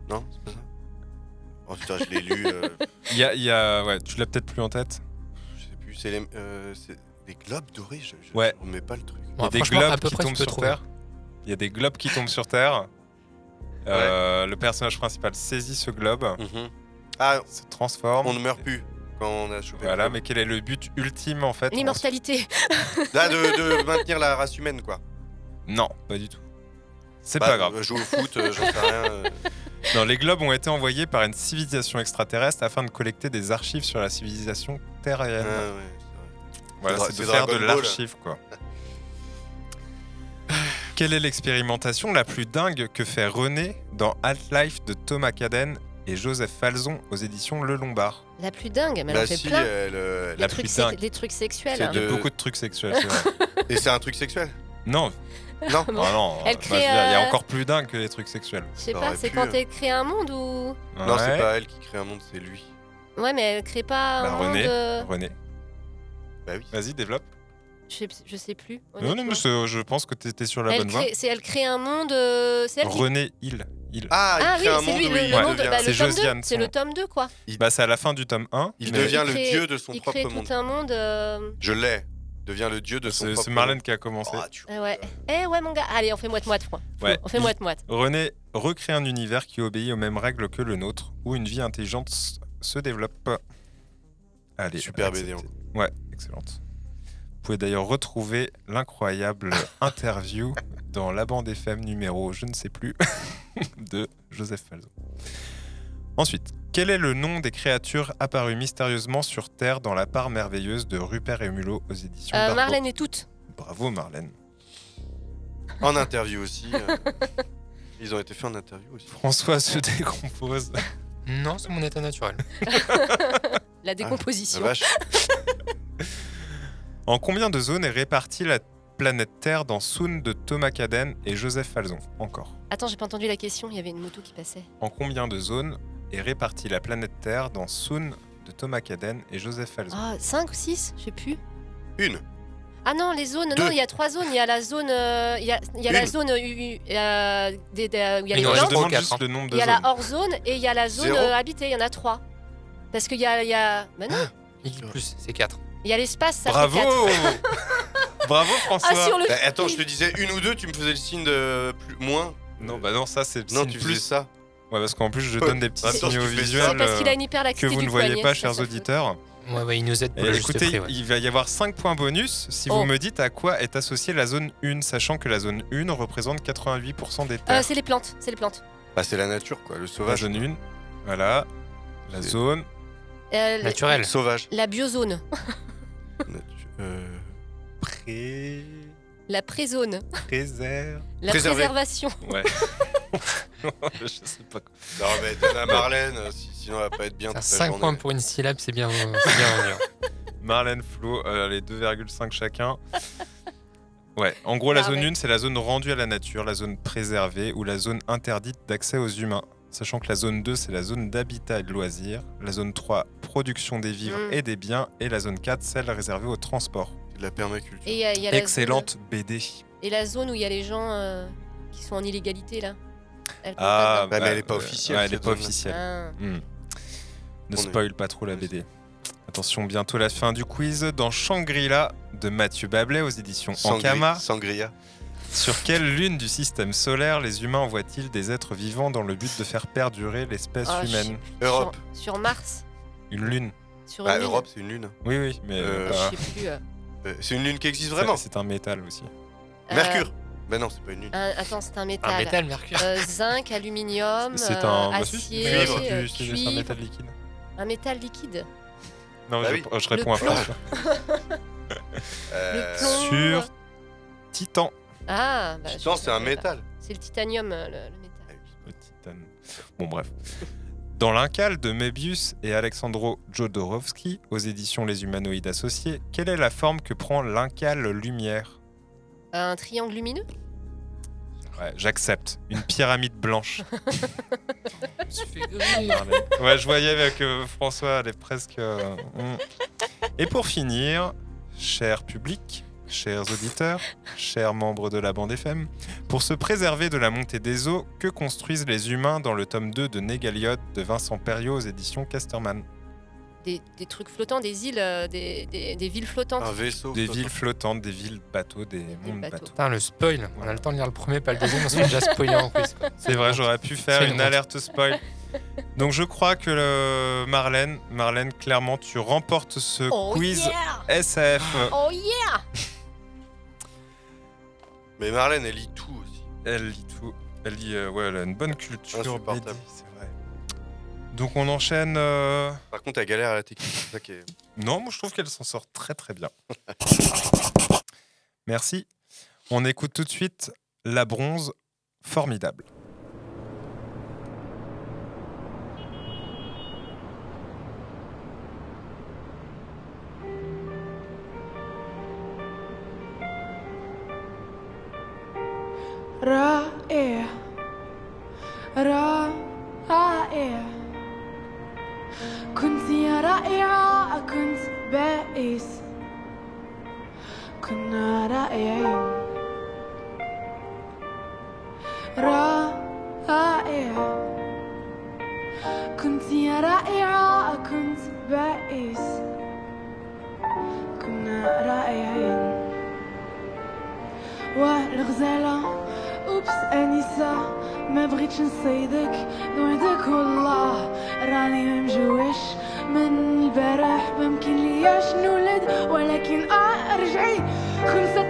Non, c'est pas ça? Oh putain, je l'ai lu. euh, Il y a, il y a- ouais, tu l'as peut-être plus en tête? Je sais plus. C'est les, euh, c'est des globes dorés. Je, je, Ouais. je remets pas le truc. Des franchement, à globes peu qui près, tu tombent peux sur trouver. Terre? Il y a des globes qui tombent sur Terre. Euh, Le personnage principal saisit ce globe, Mhm. Ah, se transforme. on ne meurt plus quand on a chopé. Voilà, mais quel est le but ultime en fait L'immortalité. globe. Là, de, de maintenir la race humaine, quoi. Non, pas du tout. C'est Bah, pas grave. euh, Jouer au foot, euh, j'en sais rien. euh. Non, les globes ont été envoyés par une civilisation extraterrestre afin de collecter des archives sur la civilisation Ah, terrienne. ouais, Voilà, Dra- c'est de c'est faire de Ball. l'archive, quoi. Quelle est l'expérimentation la plus dingue que fait René dans Half-Life de Thomas Caden et Joseph Falzon aux éditions Le Lombard? La plus dingue, mais elle Bah en fait si, plein. elle, euh, la trucs, plus dingue. des trucs sexuels. C'est hein. Il y a de- beaucoup de trucs sexuels, c'est vrai. Et c'est un truc sexuel? Non, Non Bon. ah non. Elle bah, crée, Il y a euh, encore plus dingue que les trucs sexuels. Je sais pas, c'est pu, quand hein. elle crée un monde ou. Non, c'est Ouais. pas elle qui crée un monde, c'est lui. Ouais, mais elle crée pas Bah, un René. monde. euh, René, Bah oui. vas-y, développe. Je sais, je sais plus. Non, non, mais je pense que tu étais sur la elle bonne voie. crée, c'est elle crée un monde. euh, C'est elle qui. René Il. Il. Ah, il Ah crée oui, un c'est monde lui, où le, il le Ouais. monde. devient... bah, C'est le tome Josiane, 2, c'est son le tome 2, quoi. Bah, c'est à la fin du tome 1. Il mais devient Il le crée- dieu de son Il propre crée monde. tout un monde. euh, Je l'ai. Devient le dieu de son C'est propre c'est Marlène monde. qui a commencé. Ah, tu- ah ouais. Eh ouais, mon gars. Allez, on fait moite-moite, moi. Ouais. On fait Il- moite-moite. René recrée un univers qui obéit aux mêmes règles que le nôtre, où une vie intelligente se développe. Allez, Super. BD, Ouais, excellente. Vous pouvez d'ailleurs retrouver l'incroyable interview dans la bande FM numéro je ne sais plus de Joseph Falzo. Ensuite, quel est le nom des créatures apparues mystérieusement sur Terre dans la part merveilleuse de Rupert et Mulot aux éditions Euh, Marlène et toutes. Bravo Marlène. En interview aussi. euh. Ils ont été faits en interview aussi. François se décompose. Non, c'est mon état naturel. La La décomposition. vache. En combien de zones est répartie la planète Terre dans Soon de Thomas Caden et Joseph Falzon Encore? Attends, j'ai pas entendu la question. Il y avait une moto qui passait. En combien de zones est répartie la planète Terre dans Soon de Thomas Caden et Joseph Falzon? Ah, 5 ou 6 Je sais plus. Une. Ah non, les zones. Deux. Non, il y a trois zones. Il y a la zone. euh, Il y a, il y a la Une. zone euh, u- u- euh, des- des- où il y a Il les en reste Je plantes. deux. demande quatre, juste hein. le nombre de Il y a zones. la hors zone et il y a la zone Zéro. euh, habitée. Il y en a trois. Parce qu'il y a, il y a. Bah non, X plus, c'est 4. Il y a l'espace. Ça Bravo fait. Bravo François Ah sur le. Bah, attends, je te disais une ou deux, tu me faisais le signe de plus, moins. Non, bah non, ça c'est Non, signe tu plus. faisais ça. Ouais, parce qu'en plus je donne des petits Attends, signaux visuels parce qu'il a euh, une hyperlaxité que vous ne voyez poignet, pas, chers auditeurs. Ouais, ouais, il nous aide pour Et écoutez, prix. ouais. il va y avoir 5 points bonus si Oh. vous me dites à quoi est associée la zone 1, sachant que la zone 1 représente 88% des terres. Euh, c'est les plantes. C'est les plantes. Bah, c'est la nature, quoi. Le la sauvage. zone 1, voilà. La zone. Euh, le- Naturel. Sauvage. La biozone. Euh, Pré... La prézone. Préserve. La Préserver. préservation. Ouais. je sais pas quoi. Non, mais donne à Marlène, euh, si- sinon elle va pas être bien toute la 5 journée. points pour une syllabe, c'est bien, c'est bien vendu. hein. Marlène, Flo, euh, les 2,5 chacun. Ouais, en gros, la Parfait. zone 1, c'est la zone rendue à la nature, la zone préservée ou la zone interdite d'accès aux humains. Sachant que la zone 2, c'est la zone d'habitat et de loisirs, la zone 3, production des vivres Mm. et des biens, et la zone 4, celle réservée au transport. La permaculture. Et il y a, il y a la Excellente BD. et la zone où il y a les gens euh, qui sont en illégalité, là. Elle Ah. Bah, mais elle est pas officielle, ouais, elle est cette pas officielle. Ah. Hmm. Ne On est- spoil pas trop la BD. Attention, bientôt la fin du quiz dans Shangri-La de Mathieu Bablet aux éditions Sangri- Ankama. Sangria. Sur quelle lune du système solaire les humains envoient-ils des êtres vivants dans le but de faire perdurer l'espèce Ah, humaine Europe. Sur, sur Mars Une lune Sur Bah, une lune Europe, c'est une lune. Oui, oui, mais Euh, bah, Je sais plus. euh. Euh, C'est une lune qui existe vraiment. c'est un métal aussi. Mercure. Ben non, c'est pas une lune. Euh, un- attends, c'est un métal. Un métal, mercure. Euh, zinc, aluminium, C'est euh, un, bah si, acier, du- euh, c'est- c'est un cuivre. métal liquide. Un métal liquide. Non, Bah je, oui. je réponds à. Euh, plomb. Sur Titan. Ah, bah, je Titan, c'est un savais pas. métal. C'est le titanium, euh, le, le métal. Le titane. Bon, bref. Dans l'incal de Möbius et Alexandro Jodorowsky aux éditions Les Humanoïdes Associés, quelle est la forme que prend l'incal lumière? Un triangle lumineux? Ouais, j'accepte. Une pyramide blanche. Je me suis fait griller. Ouais, je voyais avec euh, François, elle est presque. euh, hmm. Et pour finir, cher public, chers auditeurs, chers membres de la bande FM, pour se préserver de la montée des eaux, que construisent les humains dans le tome 2 de Négaliot de Vincent Perriot aux éditions Casterman des, des trucs flottants, des îles, euh, des, des- des villes flottantes. Un vaisseau. Des flottant. villes flottantes, des villes bateaux, des mondes bateaux. bateaux. Putain, le spoil. On a le temps de lire le premier, pas le deuxième. On se fait déjà spoiler en quiz. quoi. C'est vrai, j'aurais pu faire une alerte spoil. Donc je crois que le... Marlène, Marlène, clairement, tu remportes ce Oh quiz yeah SF. Oh yeah Mais Marlène, elle lit tout aussi. Elle lit tout. Elle lit, euh, ouais, elle a une bonne culture BD, Insupportable. c'est vrai. Donc on enchaîne. euh, Par contre, elle galère à la technique. C'est ça qui est- Non, moi je trouve qu'elle s'en sort très très bien. Merci. On écoute tout de suite La Bronze, formidable. رائع. رائع. كنت يا رائعة كنت بائس. كنا رائعين. رائع. كنت يا رائعة كنت بائس. كنا رائعين. والغزالة أنسة ما بغيتش نصيدك نوعدك والله راني مجوش من البارح ممكن لياش نولد ولكن آه رجعي خمسة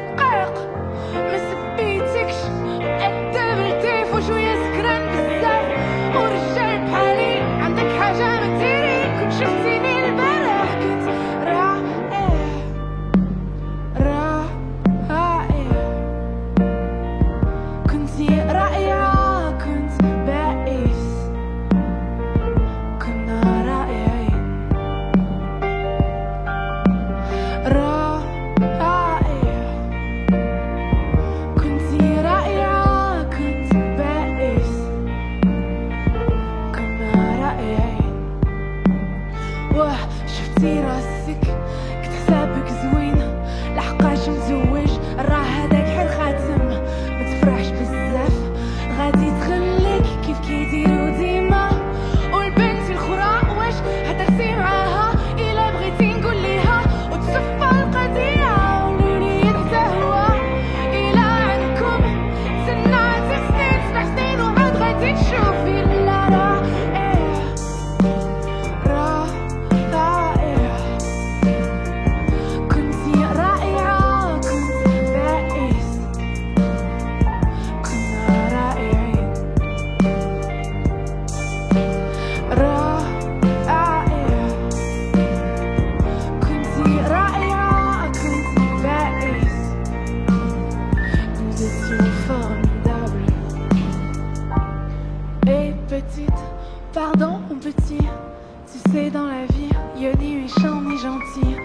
Tu sais dans la vie, y a ni méchant ni gentil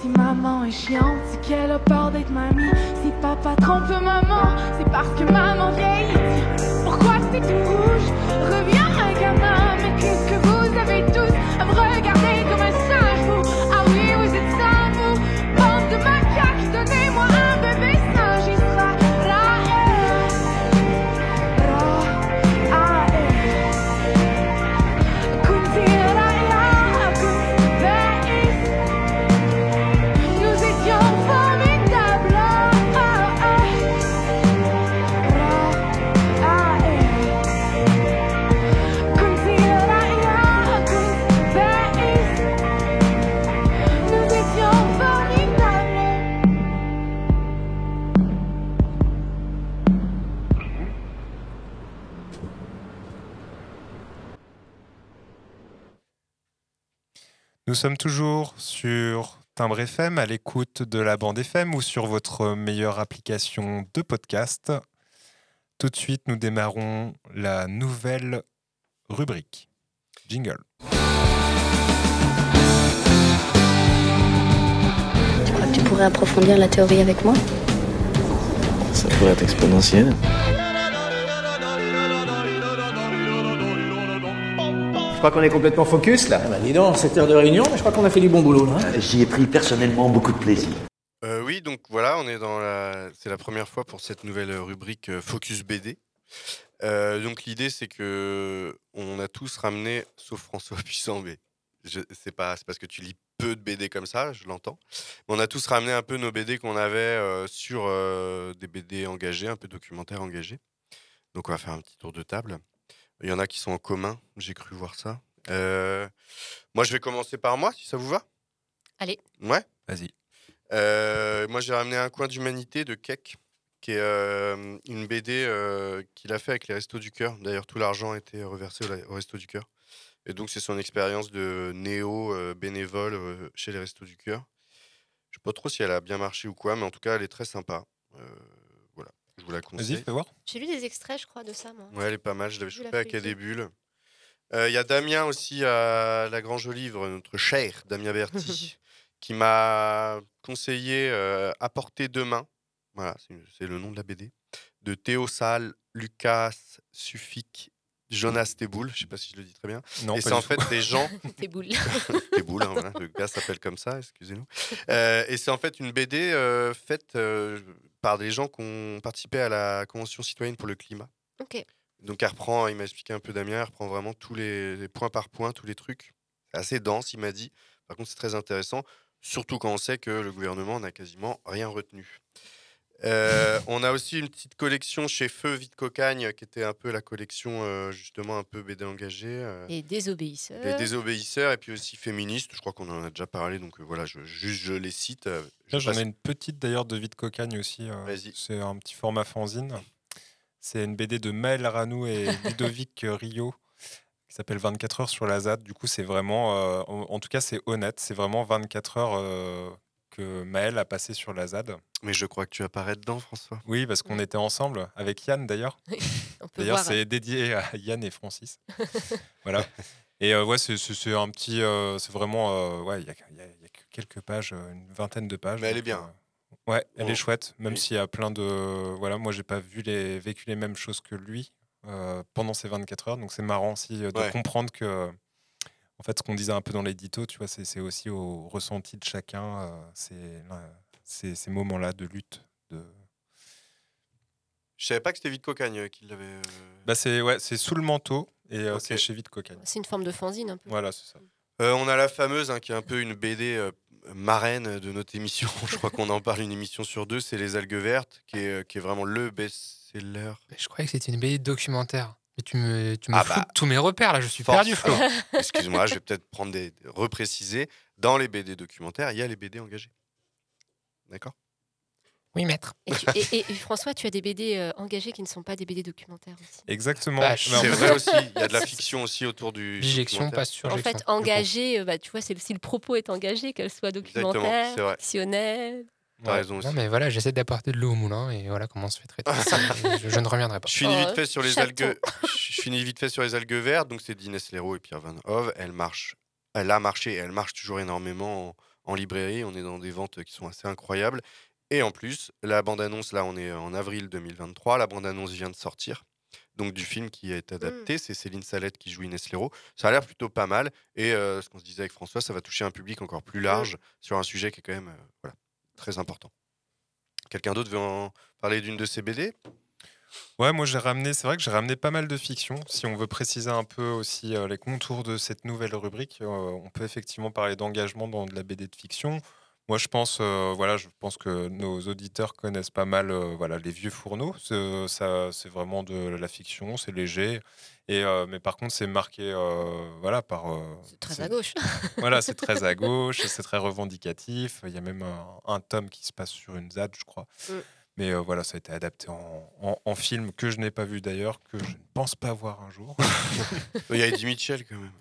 Si maman est chiante, c'est qu'elle a peur d'être mamie. Si papa trompe maman, c'est parce que maman vieillit. Pourquoi t'es tout rouge Reviens ma gamin. Mais qu'est-ce que vous sommes toujours sur Timbre FM, à l'écoute de la bande FM ou sur votre meilleure application de podcast. Tout de suite, nous démarrons la nouvelle rubrique. Jingle. Tu crois que tu pourrais approfondir la théorie avec moi? Ça pourrait être exponentiel. Je crois qu'on est complètement focus là. bah dis donc, cette heure de réunion, je crois qu'on a fait du bon boulot là. J'y ai pris personnellement beaucoup de plaisir. Euh, oui, donc voilà, on est dans la. C'est la première fois pour cette nouvelle rubrique euh, Focus BD. Euh, donc l'idée, c'est que on a tous ramené, sauf François Puissant, mais je... c'est pas, c'est parce que tu lis peu de BD comme ça, je l'entends. Mais on a tous ramené un peu nos BD qu'on avait euh, sur euh, des BD engagés, un peu documentaires engagés. Donc on va faire un petit tour de table. Il y en a qui sont en commun, j'ai cru voir ça. Euh, Moi, je vais commencer par moi, si ça vous va. Allez. Ouais. Vas-y. Euh, moi, j'ai ramené un coin d'humanité de Keck, qui est euh, une BD euh, qu'il a fait avec les Restos du Cœur. D'ailleurs, tout l'argent a été reversé au, au Resto du Cœur. Et donc, c'est son expérience de néo-bénévole euh, chez les Restos du Cœur. Je sais pas trop si elle a bien marché ou quoi, mais en tout cas, elle est très sympa. Euh, je vous la conseille. Vas-y, fais voir. J'ai lu des extraits, je crois, de ça, moi. Ouais, elle est pas mal. Je l'avais Vu la chopée à. Quai des Bulles. Euh, Il y a Damien aussi à La Grange Livre, notre cher Damien Berti, qui m'a conseillé euh, Apporter demain. Voilà, c'est le nom de la BD. De Théo Salle, Lucas Suffic, Jonas Teboul. Je sais pas si je le dis très bien. Non, Et c'est en fait des gens. Teboul. Teboul, hein, voilà, le gars s'appelle comme ça, excusez-nous. Euh, et c'est en fait une BD euh, faite euh, par des gens qui ont participé à la Convention citoyenne pour le climat. Ok. Donc elle reprend, il m'a expliqué un peu Damien, elle reprend vraiment tous les, les points par point, tous les trucs. Assez dense, il m'a dit. Par contre, c'est très intéressant, surtout quand on sait que le gouvernement n'a quasiment rien retenu. Euh, on a aussi une petite collection chez Feu Vite Cocagne, qui était un peu la collection euh, justement un peu BD engagée. euh, Et désobéisseurs. les désobéisseurs et puis aussi féministes. Je crois qu'on en a déjà parlé, donc euh, voilà, je, juste je les cite. euh, je Là, J'en passe- ai une petite d'ailleurs de Vite Cocagne aussi. euh, C'est un petit format fanzine. C'est une BD de Maël Ranou et Ludovic Rio qui s'appelle 24 heures sur la ZAD. Du coup, c'est vraiment, euh, en, en tout cas, c'est honnête. C'est vraiment 24 heures euh, que Maël a passé sur la ZAD. Mais je crois que tu apparais dedans, François. Oui, parce qu'on était ensemble avec Yann d'ailleurs. D'ailleurs, c'est dédié à Yann et Francis. voilà. Et euh, ouais, c'est- un petit. euh, c'est vraiment. euh, ouais, il y a, y a- il y a que quelques pages, euh, une vingtaine de pages. Mais elle est donc, bien. euh, ouais, elle Oh. est chouette, même Oui. s'il y a plein de. Voilà, moi, j'ai pas vu les, vécu les mêmes choses que lui euh, pendant ces 24 heures. Donc, c'est marrant aussi de Ouais. comprendre que. En fait, ce qu'on disait un peu dans l'édito, tu vois, c'est aussi au ressenti de chacun. euh, ces moments-là de lutte. De... Je savais pas que c'était Vite Cocagne euh, qui l'avait. euh, Bah, c'est ouais, c'est sous le manteau et euh, c'est chez Vite Cocagne. C'est une forme de fanzine, un peu. Voilà, c'est ça. Euh, on a la fameuse, hein, qui est un peu une BD euh, marraine de notre émission. Je crois qu'on en parle une émission sur deux. C'est Les Algues Vertes, qui est, euh, qui est vraiment le best-seller. Je croyais que c'était une BD documentaire. Mais tu me, tu me Ah fous bah, tous mes repères là, je suis Force. perdu, Flo. Excuse-moi, je vais peut-être prendre des repréciser. Dans les BD documentaires, il y a les BD engagés. D'accord? Oui, maître. Et, tu- et- et- et François, tu as des BD euh, engagés qui ne sont pas des BD documentaires aussi? Exactement. En C'est vrai aussi, il y a de la fiction aussi autour du. Bijection, documentaire. pas sur En fait, engagé, euh, bah, tu vois, c'est si le propos est engagé, qu'elle soit documentaire, c'est vrai. fictionnelle. T'as raison aussi. Non, mais voilà, j'essaie d'apporter de l'eau au moulin et voilà comment on se fait traiter. je, je ne reviendrai pas. Je finis Oh, vite fait sur les chaton. algues. Je finis vite fait sur les algues vertes. Donc c'est d'Inès Leroux et Pierre Van Hove. Elle marche. Elle a marché. et Elle marche toujours énormément en, en librairie. On est dans des ventes qui sont assez incroyables. Et en plus, la bande annonce là, on est en avril 2023. La bande annonce vient de sortir. donc du film qui est adapté. C'est Céline Salette qui joue Inès Léraud. Ça a l'air plutôt pas mal. Et euh, ce qu'on se disait avec François, ça va toucher un public encore plus large sur un sujet qui est quand même euh, voilà, très important. Quelqu'un d'autre veut en parler d'une de ces BD? Ouais, moi j'ai ramené, c'est vrai que j'ai ramené pas mal de fiction. Si on veut préciser un peu aussi euh, les contours de cette nouvelle rubrique, euh, on peut effectivement parler d'engagement dans de la BD de fiction. Moi je pense, euh, voilà, je pense que nos auditeurs connaissent pas mal, euh, voilà, les vieux fourneaux. C'est, ça, c'est vraiment de la fiction, c'est léger. Et euh, mais par contre c'est marqué, voilà, par. Très c'est- à gauche. voilà, c'est très à gauche, c'est très revendicatif. Il y a même un, un tome qui se passe sur une ZAD, je crois. Mm. Mais euh, voilà, ça a été adapté en, en- en film que je n'ai pas vu d'ailleurs, que je ne pense pas voir un jour. Il y a Eddie Mitchell quand même.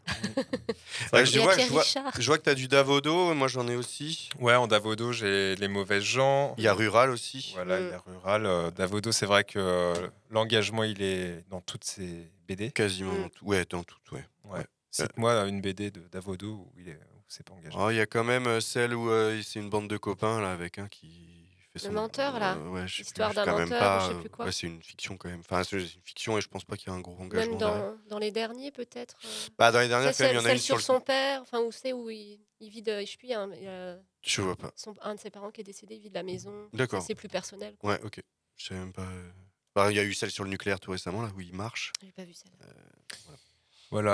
vrai je, vois, Pierre je, vois, Richard. je vois que tu as du Davodo, moi j'en ai aussi. Ouais, en Davodo, j'ai Les Mauvais gens. Il y a Rural aussi. Voilà, Mm. il y a Rural. Euh, Davodo, c'est vrai que euh, l'engagement, il est dans toutes ces BD. Quasiment Mm. dans tout. Ouais, dans tout, ouais. Ouais. Cite-moi une BD de Davodo où il est, où c'est pas engagé. Oh, Il y a quand même celle où euh, c'est une bande de copains là avec un qui fait son. Le menteur, là Euh, ouais, je sais plus, d'un quand même menteur, ou je sais euh, plus quoi. ouais, c'est une fiction quand même. Enfin, c'est une fiction et je pense pas qu'il y a un gros engagement. Même derrière. dans, dans les derniers, peut-être. euh, Bah, dans les dernières, celle, quand même, il y en a celle une sur sur le- son père, enfin, où c'est où il, il vit de. Je sais plus, il y a un- il y a Je vois pas. son- un de ses parents qui est décédé, il vit de la maison. Ça, D'accord. C'est plus personnel. Ouais, ok. Je sais même pas. euh. Bah, Il y a eu celle sur le nucléaire tout récemment là où il marche. J'ai pas vu celle Voilà,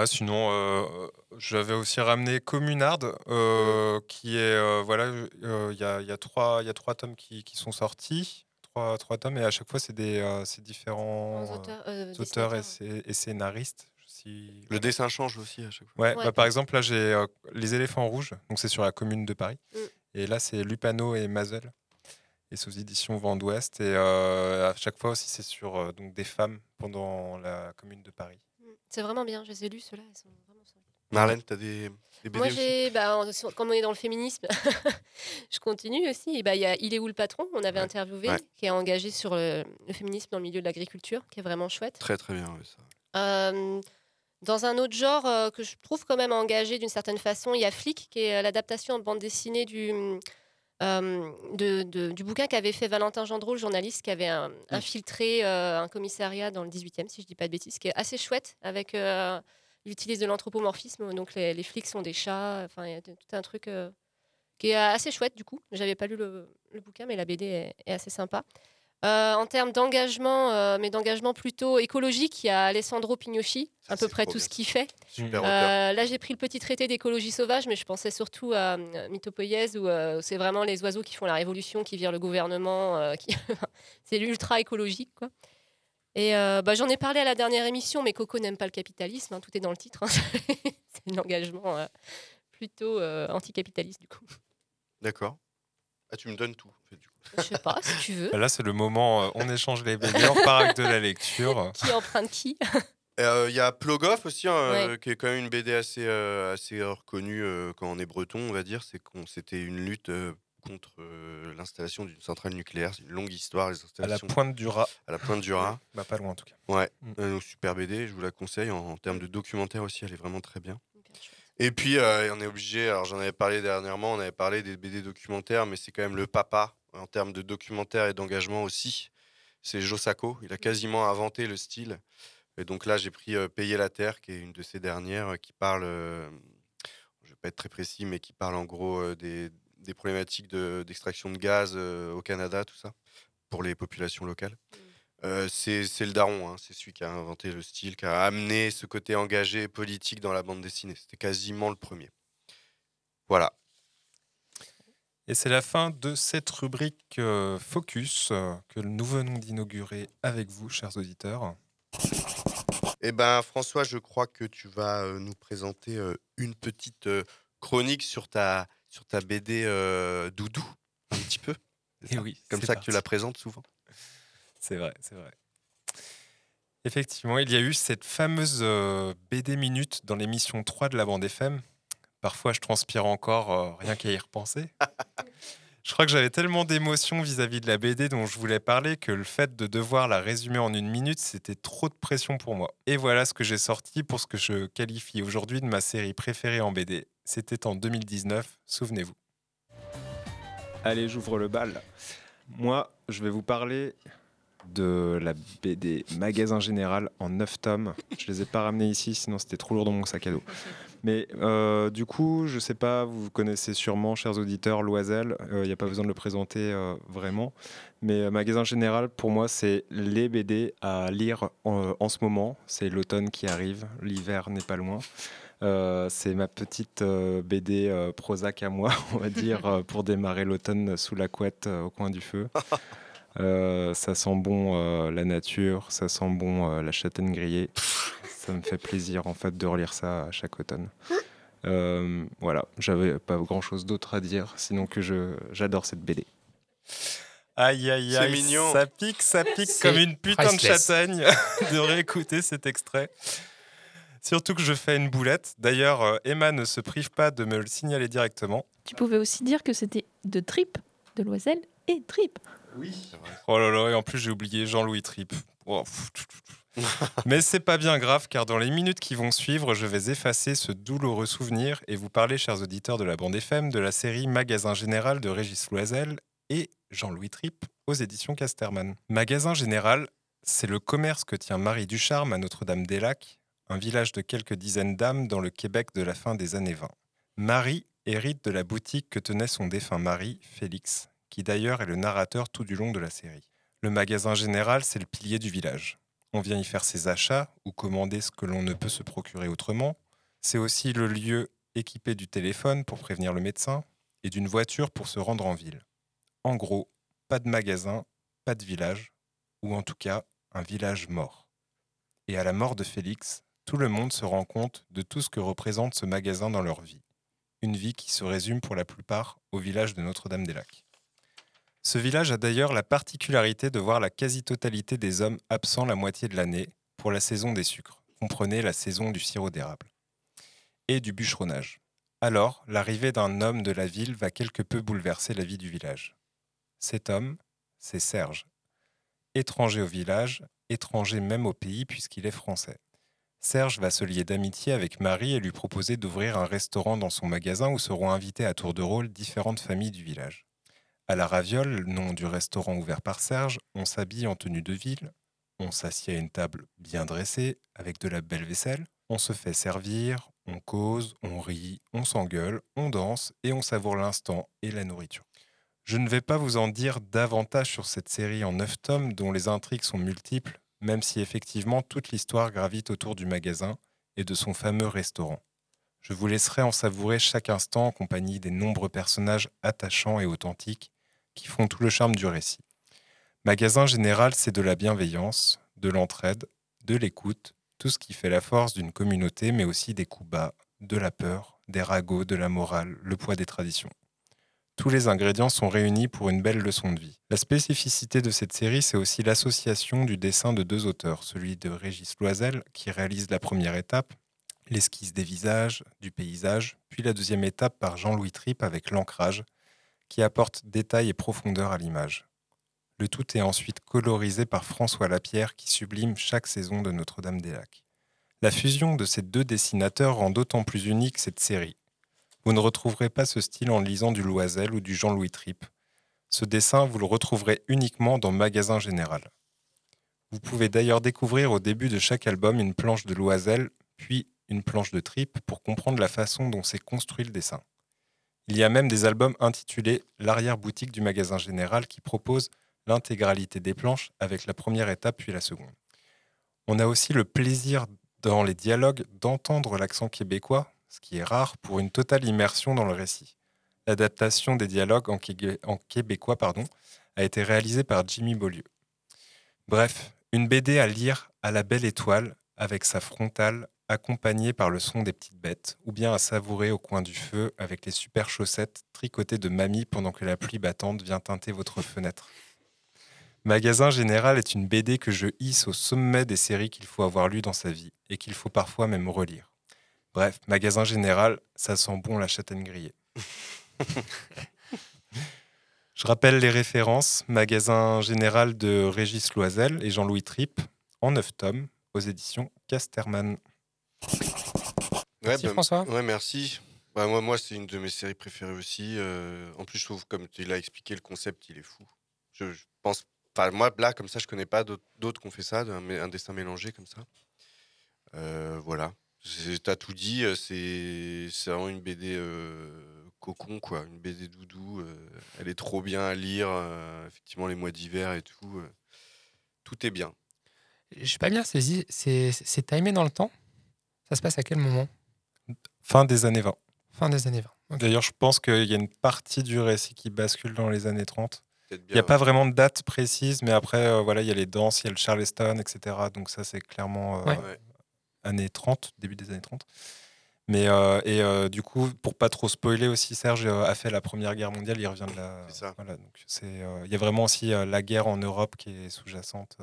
sinon, euh, j'avais aussi ramené Communard, euh, qui est. euh, voilà, euh, il y, a, y a trois il y a trois tomes qui, qui sont sortis. Trois, trois tomes, et à chaque fois, c'est des euh, c'est différents auteurs, euh, auteurs et, scénaristes. Si- Le dessin change aussi à chaque fois. Ouais, Ouais. bah, par exemple, là, j'ai euh, Les éléphants rouges, donc c'est sur la commune de Paris. Mm. Et là, c'est Lupano et Mazel. Et c'est aux éditions Vent d'Ouest. Et euh, à chaque fois aussi, c'est sur euh, donc des femmes pendant la commune de Paris. C'est vraiment bien, je les ai lus, ceux-là. Ils sont vraiment solides. Marlène, t'as des, des BD Moi, j'ai, bah, sur- comme on est dans le féminisme, je continue aussi. Bah, il y a Il est où le patron? On avait Ouais. interviewé, Ouais. qui est engagé sur le, le féminisme dans le milieu de l'agriculture, qui est vraiment chouette. Très très bien. ça. Euh, dans un autre genre euh, que je trouve quand même engagé d'une certaine façon, il y a Flic, qui est euh, l'adaptation en bande dessinée du, euh, de- de- du bouquin qu'avait fait Valentin Gendreau, le journaliste, qui avait infiltré euh, un commissariat dans le 18e, si je dis pas de bêtises, qui est assez chouette, avec euh, il utilise de l'anthropomorphisme, donc les, les flics sont des chats, enfin il y a tout un truc euh, qui est assez chouette du coup. J'avais pas lu le, le bouquin, mais la BD est, est assez sympa. Euh, en termes d'engagement, euh, mais d'engagement plutôt écologique, il y a Alessandro Pignosci, à peu près tout ce qu'il fait. Super Euh, là, j'ai pris le petit traité d'écologie sauvage, mais je pensais surtout à Mythopoïèse, où c'est vraiment les oiseaux qui font la révolution, qui virent le gouvernement. qui... c'est l'ultra écologique, quoi. Et euh, bah, j'en ai parlé à la dernière émission, mais Coco n'aime pas le capitalisme, hein, tout est dans le titre. hein. c'est un engagement euh, plutôt euh, anticapitaliste, du coup. D'accord. Ah, tu me donnes tout. du. Je sais pas, si tu veux. Là, c'est le moment, euh, on échange les BD, on avec de la lecture. Qui emprunte qui? Euh, Il y a Plogoff aussi, hein, Ouais. euh, qui est quand même une BD assez, euh, assez reconnue euh, quand on est breton, on va dire. C'est qu'on c'était une lutte euh, contre euh, l'installation d'une centrale nucléaire. C'est une longue histoire, les À la installations. pointe du rat. À la pointe du rat. Bah, pas loin en tout cas. Ouais, Mm. euh, donc super BD, je vous la conseille. En, en termes de documentaire aussi, elle est vraiment très bien. Et puis, euh, on est obligé, alors j'en avais parlé dernièrement, on avait parlé des BD documentaires, mais c'est quand même le papa en termes de documentaire et d'engagement aussi. C'est Josako, il a quasiment inventé le style. Et donc là, j'ai pris euh, Payer la Terre, qui est une de ces dernières, euh, qui parle, euh, je vais pas être très précis, mais qui parle en gros des, des problématiques de- d'extraction de, gaz au Canada, tout ça, pour les populations locales. Euh, c'est c'est le daron, hein, c'est celui qui a inventé le style, qui a amené ce côté engagé et politique dans la bande dessinée. C'était quasiment le premier. Voilà. Et c'est la fin de cette rubrique euh, Focus euh, que nous venons d'inaugurer avec vous, chers auditeurs. Eh ben, François, je crois que tu vas euh, nous présenter une petite chronique sur ta, sur ta BD Doudou, un petit peu. C'est Eh oui, Comme ça que tu la présentes souvent. C'est vrai, c'est vrai. Effectivement, il y a eu cette fameuse BD Minute dans l'émission 3 de la bande FM. Parfois, je transpire encore euh, rien qu'à y repenser. Je crois que j'avais tellement d'émotions vis-à-vis de la BD dont je voulais parler que le fait de devoir la résumer en une minute, c'était trop de pression pour moi. Et voilà ce que j'ai sorti pour ce que je qualifie aujourd'hui de ma série préférée en BD. C'était en 2019, souvenez-vous. Allez, j'ouvre le bal. Moi, je vais vous parler de la BD Magasin Général en 9 tomes. Je les ai pas ramenés ici, sinon c'était trop lourd dans mon sac à dos. Mais euh, du coup, je sais pas, vous connaissez sûrement, chers auditeurs, Loisel. Il n'y a pas besoin de le présenter euh, vraiment. Mais euh, Magasin Général, pour moi, c'est les BD à lire en, en ce moment. C'est l'automne qui arrive, l'hiver n'est pas loin. Euh, c'est ma petite euh, BD euh, Prozac à moi, on va dire, euh, pour démarrer l'automne sous la couette euh, au coin du feu. Euh, ça sent bon euh, la nature, ça sent bon euh, la châtaigne grillée. Ça me fait plaisir en fait de relire ça à chaque automne. Euh, voilà, j'avais pas grand chose d'autre à dire, sinon que je j'adore cette BD. Aïe aïe C'est aïe, mignon. ça pique, ça pique C'est comme une putain de châtaigne de réécouter cet extrait. Surtout que je fais une boulette. D'ailleurs, euh, Emma ne se prive pas de me le signaler directement. Tu pouvais aussi dire que c'était de Trip, de Loisel et Trip. Oui. Oh là là, et en plus j'ai oublié Jean-Louis Tripp. Oh, pff. Mais c'est pas bien grave car dans les minutes qui vont suivre, je vais effacer ce douloureux souvenir et vous parler, chers auditeurs de la bande FM, de la série Magasin Général de Régis Loisel et Jean-Louis Tripp aux éditions Casterman. Magasin Général, c'est le commerce que tient Marie Ducharme à Notre-Dame-des-Lacs, un village de quelques dizaines d'âmes dans le Québec de la fin des années 20. Marie hérite de la boutique que tenait son défunt mari, Félix, qui d'ailleurs est le narrateur tout du long de la série. Le magasin général, c'est le pilier du village. On vient y faire ses achats ou commander ce que l'on ne peut se procurer autrement. C'est aussi le lieu équipé du téléphone pour prévenir le médecin et d'une voiture pour se rendre en ville. En gros, pas de magasin, pas de village, ou en tout cas un village mort. Et à la mort de Félix, tout le monde se rend compte de tout ce que représente ce magasin dans leur vie. Une vie qui se résume pour la plupart au village de Notre-Dame-des-Lacs. Ce village a d'ailleurs la particularité de voir la quasi-totalité des hommes absents la moitié de l'année pour la saison des sucres, comprenez la saison du sirop d'érable, et du bûcheronnage. Alors, l'arrivée d'un homme de la ville va quelque peu bouleverser la vie du village. Cet homme, c'est Serge. Étranger au village, étranger même au pays puisqu'il est français. Serge va se lier d'amitié avec Marie et lui proposer d'ouvrir un restaurant dans son magasin où seront invités à tour de rôle différentes familles du village. À la Raviole, nom du restaurant ouvert par Serge, on s'habille en tenue de ville, on s'assied à une table bien dressée, avec de la belle vaisselle, on se fait servir, on cause, on rit, on s'engueule, on danse et on savoure l'instant et la nourriture. Je ne vais pas vous en dire davantage sur cette série en neuf tomes dont les intrigues sont multiples, même si effectivement toute l'histoire gravite autour du magasin et de son fameux restaurant. Je vous laisserai en savourer chaque instant en compagnie des nombreux personnages attachants et authentiques qui font tout le charme du récit. Magasin général, c'est de la bienveillance, de l'entraide, de l'écoute, tout ce qui fait la force d'une communauté, mais aussi des coups bas, de la peur, des ragots, de la morale, le poids des traditions. Tous les ingrédients sont réunis pour une belle leçon de vie. La spécificité de cette série, c'est aussi l'association du dessin de deux auteurs, celui de Régis Loisel, qui réalise la première étape, l'esquisse des visages, du paysage, puis la deuxième étape par Jean-Louis Tripp avec l'ancrage, qui apporte détail et profondeur à l'image. Le tout est ensuite colorisé par François Lapierre qui sublime chaque saison de Notre-Dame-des-Lacs. La fusion de ces deux dessinateurs rend d'autant plus unique cette série. Vous ne retrouverez pas ce style en lisant du Loisel ou du Jean-Louis Tripp. Ce dessin, vous le retrouverez uniquement dans Magasin Général. Vous pouvez d'ailleurs découvrir au début de chaque album une planche de Loisel, puis une planche de Tripp pour comprendre la façon dont s'est construit le dessin. Il y a même des albums intitulés L'arrière-boutique du magasin général qui propose l'intégralité des planches avec la première étape puis la seconde. On a aussi le plaisir dans les dialogues d'entendre l'accent québécois, ce qui est rare pour une totale immersion dans le récit. L'adaptation des dialogues en québécois pardon, a été réalisée par Jimmy Beaulieu. Bref, une BD à lire à la belle étoile avec sa frontale accompagnée par le son des petites bêtes, ou bien à savourer au coin du feu avec les super chaussettes tricotées de mamie pendant que la pluie battante vient teinter votre fenêtre. Magasin Général est une BD que je hisse au sommet des séries qu'il faut avoir lues dans sa vie et qu'il faut parfois même relire. Bref, Magasin Général, ça sent bon la châtaigne grillée. Je rappelle les références. Magasin Général de Régis Loisel et Jean-Louis Tripp en 9 tomes aux éditions Casterman. Merci, François. Ouais, merci. Bah, moi, moi c'est une de mes séries préférées aussi. Euh, en plus, je trouve, comme tu l'as expliqué, le concept, il est fou. Je, je pense Enfin, moi, là, comme ça, je connais pas d'autres qui ont fait ça, un, un dessin mélangé comme ça. Euh, voilà. T'as tout dit, euh, c'est vraiment une BD euh, cocon, quoi. Une BD doudou. elle est trop bien à lire. effectivement, les mois d'hiver et tout. tout est bien. Je sais pas bien, c'est timé dans le temps Ça se passe à quel moment? Fin des années 20. Fin des années 20. ok. D'ailleurs, je pense qu'il y a une partie du récit qui bascule dans les années 30. Peut-être Il n'y a pas vraiment de date précise, mais après, euh, voilà, il y a les danses, il y a le Charleston, etc. Donc ça, c'est clairement euh, Ouais. Années 30, début des années 30. Mais euh, et euh, du coup, pour pas trop spoiler aussi, Serge a fait la Première Guerre mondiale. Il revient de la. C'est ça. Voilà, donc c'est. euh, il y a vraiment aussi euh, la guerre en Europe qui est sous-jacente.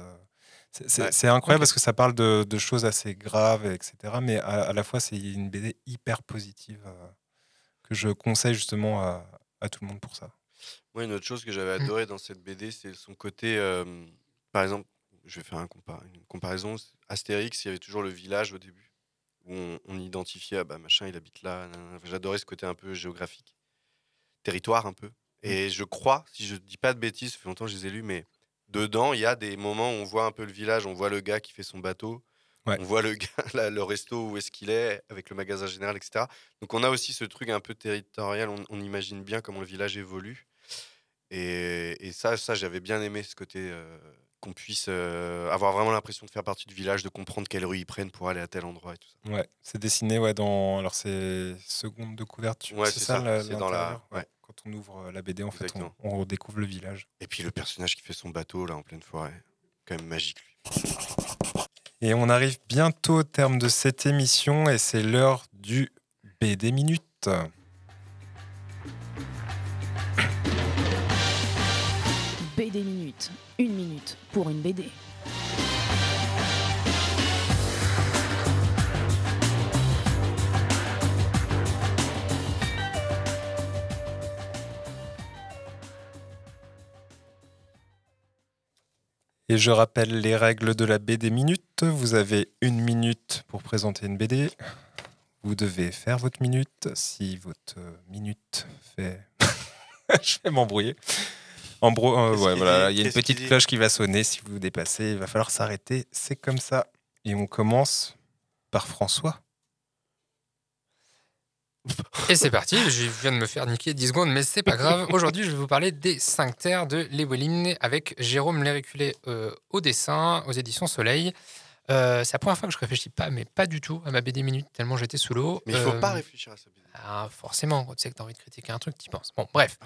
C'est Ouais. incroyable parce que ça parle de, de choses assez graves, etc. Mais à, à la fois, c'est une BD hyper positive euh, que je conseille justement à, à tout le monde pour ça. Moi, une autre chose que j'avais Mm. adoré dans cette BD, c'est son côté. euh, par exemple, je vais faire un compa- une comparaison. Astérix, il y avait toujours le village au début, où on, on identifiait, ah bah machin, il habite là. J'adorais ce côté un peu géographique, territoire un peu. Et je crois, si je dis pas de bêtises, ça fait longtemps que je les ai lus, mais dedans, il y a des moments où on voit un peu le village, on voit le gars qui fait son bateau. Ouais. On voit le gars, là, le resto, où est-ce qu'il est, avec le magasin général, etc. Donc on a aussi ce truc un peu territorial, on, on imagine bien comment le village évolue. Et, et ça, ça j'avais bien aimé ce côté euh, qu'on puisse euh, avoir vraiment l'impression de faire partie du village, de comprendre quelle rue ils prennent pour aller à tel endroit et tout ça. Ouais, c'est dessiné ouais, dans. Alors, c'est seconde de couverture. Ouais, c'est ça, c'est dans la- ouais. Quand on ouvre euh, la BD, en fait, on, redécouvre le village. Et puis le personnage qui fait son bateau là en pleine forêt, quand même magique lui. Et on arrive bientôt au terme de cette émission et c'est l'heure du BD Minute. BD minute. Une minute pour une BD. Et je rappelle les règles de la BD Minute. Vous avez une minute pour présenter une BD. Vous devez faire votre minute. Si votre minute fait... je vais m'embrouiller. Embro... euh, ouais, voilà, il y a une petite cloche qui va sonner. Si vous dépassez, il va falloir s'arrêter. C'est comme ça. Et on commence par François. Et c'est parti, je viens de me faire niquer 10 secondes, mais c'est pas grave. Aujourd'hui, je vais vous parler des 5 terres de Lewelyn avec Jérôme Lériculé euh, au dessin, aux éditions Soleil. Euh, c'est la première fois que je réfléchis pas, mais pas du tout à ma BD Minute, tellement j'étais sous l'eau. Mais il faut Euh, pas réfléchir à ça. ah, forcément, quand tu sais que tu as envie de critiquer un truc, tu penses. Bon, bref.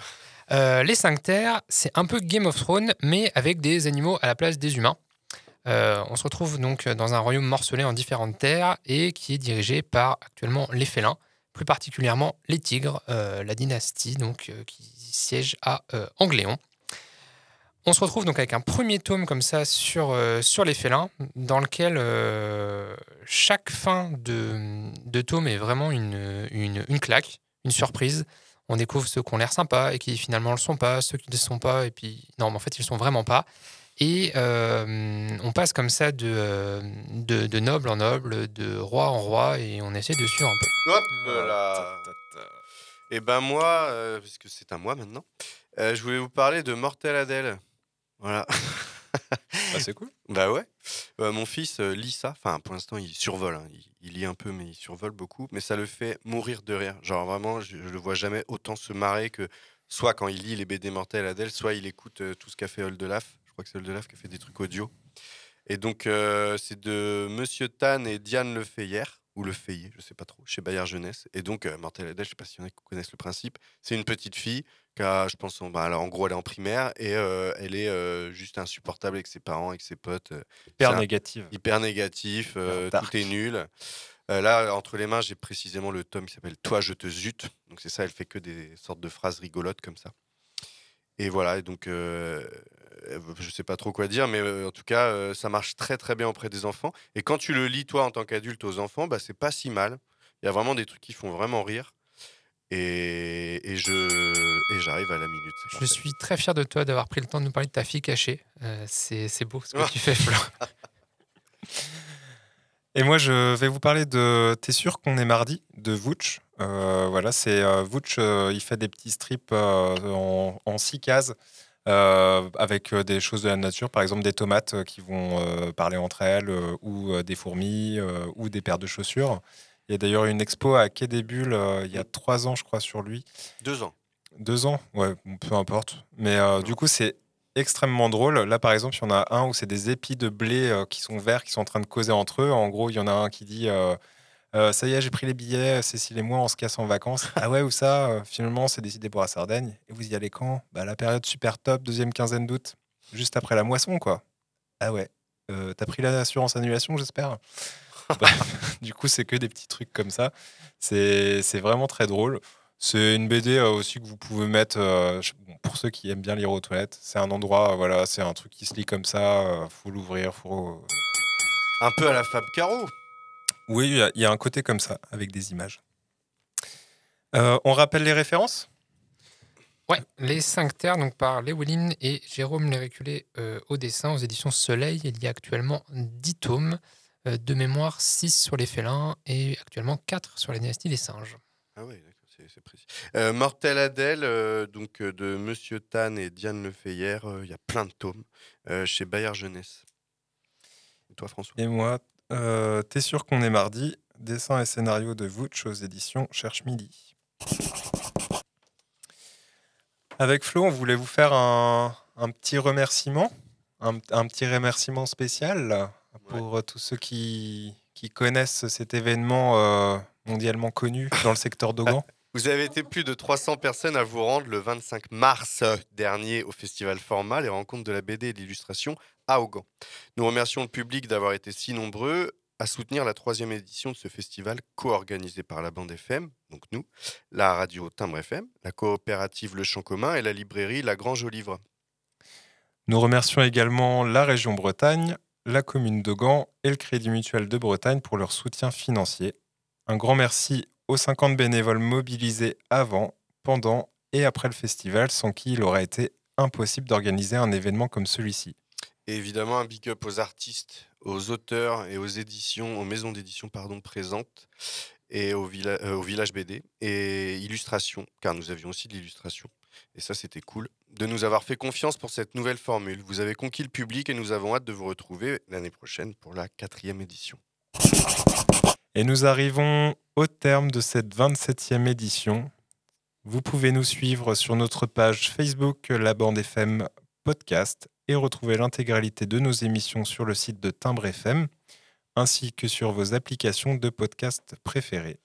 Euh, les 5 terres, c'est un peu Game of Thrones, mais avec des animaux à la place des humains. Euh, on se retrouve donc dans un royaume morcelé en différentes terres et qui est dirigé par actuellement les félins, plus particulièrement les tigres, euh, la dynastie donc, euh, qui siège à euh, Angléon. On se retrouve donc avec un premier tome comme ça sur, sur les félins, dans lequel chaque fin de, de tome est vraiment une, une, une claque, une surprise. On découvre ceux qui ont l'air sympas et qui finalement ne le sont pas, ceux qui ne le sont pas, et puis non, mais en fait, ils ne sont vraiment pas. Et euh, on passe comme ça de, euh, de, de noble en noble, de roi en roi, et on essaie de suivre un peu. Hop là. Et ben moi, euh, parce que c'est à moi maintenant, euh, je voulais vous parler de Mortel Adèle. Voilà. Bah, c'est cool. Bah ouais. Euh, mon fils euh, lit ça. Enfin, pour l'instant, il survole. hein. Il, il lit un peu, mais il survole beaucoup. Mais ça le fait mourir de rire. Genre vraiment, je, je le vois jamais autant se marrer que soit quand il lit les BD Mortel Adèle, soit il écoute euh, tout ce qu'a fait Oldelaf. Je crois que c'est Oldelaf qui a fait des trucs audio. Et donc, euh, c'est de Monsieur Tan et Diane Lefeyer, ou Lefeyer, je sais pas trop, chez Bayard Jeunesse. Et donc, euh, Mortel Adèle, je sais pas s'il y en a qui connaissent le principe, c'est une petite fille qui a, je pense, en, bah, alors, en gros, elle est en primaire et euh, elle est euh, juste insupportable avec ses parents, avec ses potes. Hyper négative. Hyper négatif, tout est nul. Euh, là, entre les mains, j'ai précisément le tome qui s'appelle Toi, je te zute. Donc, c'est ça, elle fait que des sortes de phrases rigolotes comme ça. Et voilà, et donc, euh, je sais pas trop quoi dire, mais euh, en tout cas, euh, ça marche très très bien auprès des enfants. Et quand tu le lis, toi, en tant qu'adulte, aux enfants, bah, c'est pas si mal. Il y a vraiment des trucs qui font vraiment rire. Et, et je et j'arrive à la minute. Je parfait. suis très fier de toi d'avoir pris le temps de nous parler de ta fille cachée. Euh, c'est c'est beau ce que tu fais, Flo. Et moi, je vais vous parler de T'es sûr qu'on est mardi de Vouch. Euh, voilà, c'est euh, Vouch, euh, il fait des petits strips euh, en, en six cases euh, avec euh, des choses de la nature, par exemple des tomates euh, qui vont euh, parler entre elles, ou des fourmis, ou des paires de chaussures. Il y a d'ailleurs une expo à Quai des Bulles il y a trois ans, je crois, sur lui. Deux ans. Deux ans, ouais, peu importe. Mais du coup, c'est extrêmement drôle. Là, par exemple, il y en a un où c'est des épis de blé qui sont verts, qui sont en train de causer entre eux. En gros, il y en a un qui dit euh, Ça y est, j'ai pris les billets, Cécile et moi, on se casse en vacances. ah ouais, où ça Euh, Finalement, c'est décidé pour la Sardaigne. Et vous y allez quand? Bah, La période super top, deuxième quinzaine d'août, juste après la moisson, quoi. Ah ouais. Euh, T'as pris l'assurance annulation, j'espère? Bref, Du coup, c'est que des petits trucs comme ça. C'est vraiment très drôle. C'est une BD aussi que vous pouvez mettre bon, pour ceux qui aiment bien lire aux toilettes. C'est un endroit, voilà, c'est un truc qui se lit comme ça. faut l'ouvrir, faut. Un peu à la Fab Caro. Oui, il y a- il y, a un côté comme ça avec des images. Euh, on rappelle les références? Ouais, Les Cinq Terres, donc par Léoline et Jérôme Léréculé euh, au dessin, aux éditions Soleil. Il y a actuellement 10 tomes, euh, de mémoire 6 sur les félins et actuellement 4 sur la dynastie des singes. Ah oui, d'accord, c'est précis. Euh, Mortel Adèle, euh, donc euh, de Monsieur Tan et Diane Lefeyer, euh, il y a plein de tomes euh, chez Bayard Jeunesse. Et toi, François? Et moi, euh, t'es sûr qu'on est mardi? Dessin et scénario de Vouch aux éditions Cherche Midi. Avec Flo, on voulait vous faire un, un petit remerciement, un, un petit remerciement spécial pour euh, tous ceux qui, qui connaissent cet événement euh, mondialement connu dans le secteur d'Ogan. Vous avez été plus de 300 personnes à vous rendre le 25 mars dernier au festival Format, les rencontres de la BD et de l'illustration à Augan. Nous remercions le public d'avoir été si nombreux à soutenir la troisième édition de ce festival co-organisé par la bande FM, donc nous, la radio Timbre FM, la coopérative Le Champ Commun et la librairie La Grange au Livre. Nous remercions également la région Bretagne, la commune de et le Crédit Mutuel de Bretagne pour leur soutien financier. Un grand merci aux 50 bénévoles mobilisés avant, pendant et après le festival, sans qui il aurait été impossible d'organiser un événement comme celui-ci. Évidemment, un big up aux artistes, aux auteurs et aux éditions, aux maisons d'édition pardon, présentes et au, villa- euh, au village BD et illustration, car nous avions aussi de l'illustration. Et ça, c'était cool de nous avoir fait confiance pour cette nouvelle formule. Vous avez conquis le public et nous avons hâte de vous retrouver l'année prochaine pour la quatrième édition. Et nous arrivons au terme de cette 27e édition. Vous pouvez nous suivre sur notre page Facebook La Bande FM Podcast et retrouver l'intégralité de nos émissions sur le site de Timbre FM ainsi que sur vos applications de podcast préférées.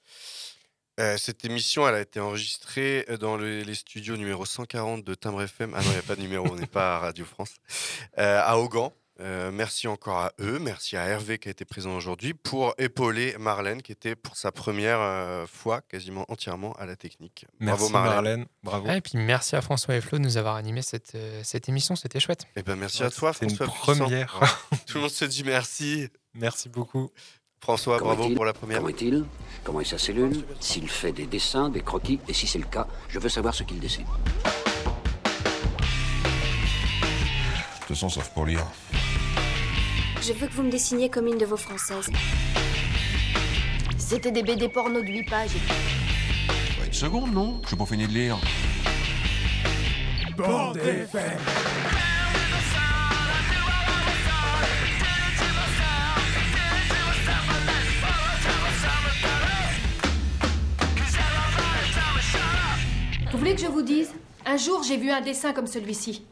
Euh, cette émission, elle a été enregistrée euh, dans le- les studios numéro 140 de Timbre FM. Ah non, il n'y a pas de numéro, on n'est pas à Radio France. Euh, à Augan. Euh, merci encore à eux, merci à Hervé qui a été présent aujourd'hui pour épauler Marlène qui était pour sa première euh, fois quasiment entièrement à la technique. Merci Bravo Marlène. Marlène, bravo. Ah, et puis merci à François et Flo de nous avoir animé cette, euh, cette émission, c'était chouette. Eh ben merci à toi C'est une François. Puissant. première. Tout le monde se dit merci. Merci beaucoup. François, Comment bravo pour la première. Comment est-il Comment est sa cellule S'il fait des dessins, des croquis, et si c'est le cas, je veux savoir ce qu'il dessine. De toute façon, sauf pour lire. Je veux que vous me dessiniez comme une de vos françaises. C'était des BD porno de 8 pages. Ouais, une seconde, non J'ai pas fini de lire. Bande FM. Vous voulez que je vous dise? Un jour, j'ai vu un dessin comme celui-ci.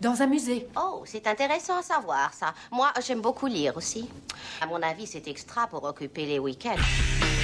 Dans un musée. Oh, c'est intéressant à savoir ça. Moi, j'aime beaucoup lire aussi. À mon avis, c'est extra pour occuper les week-ends.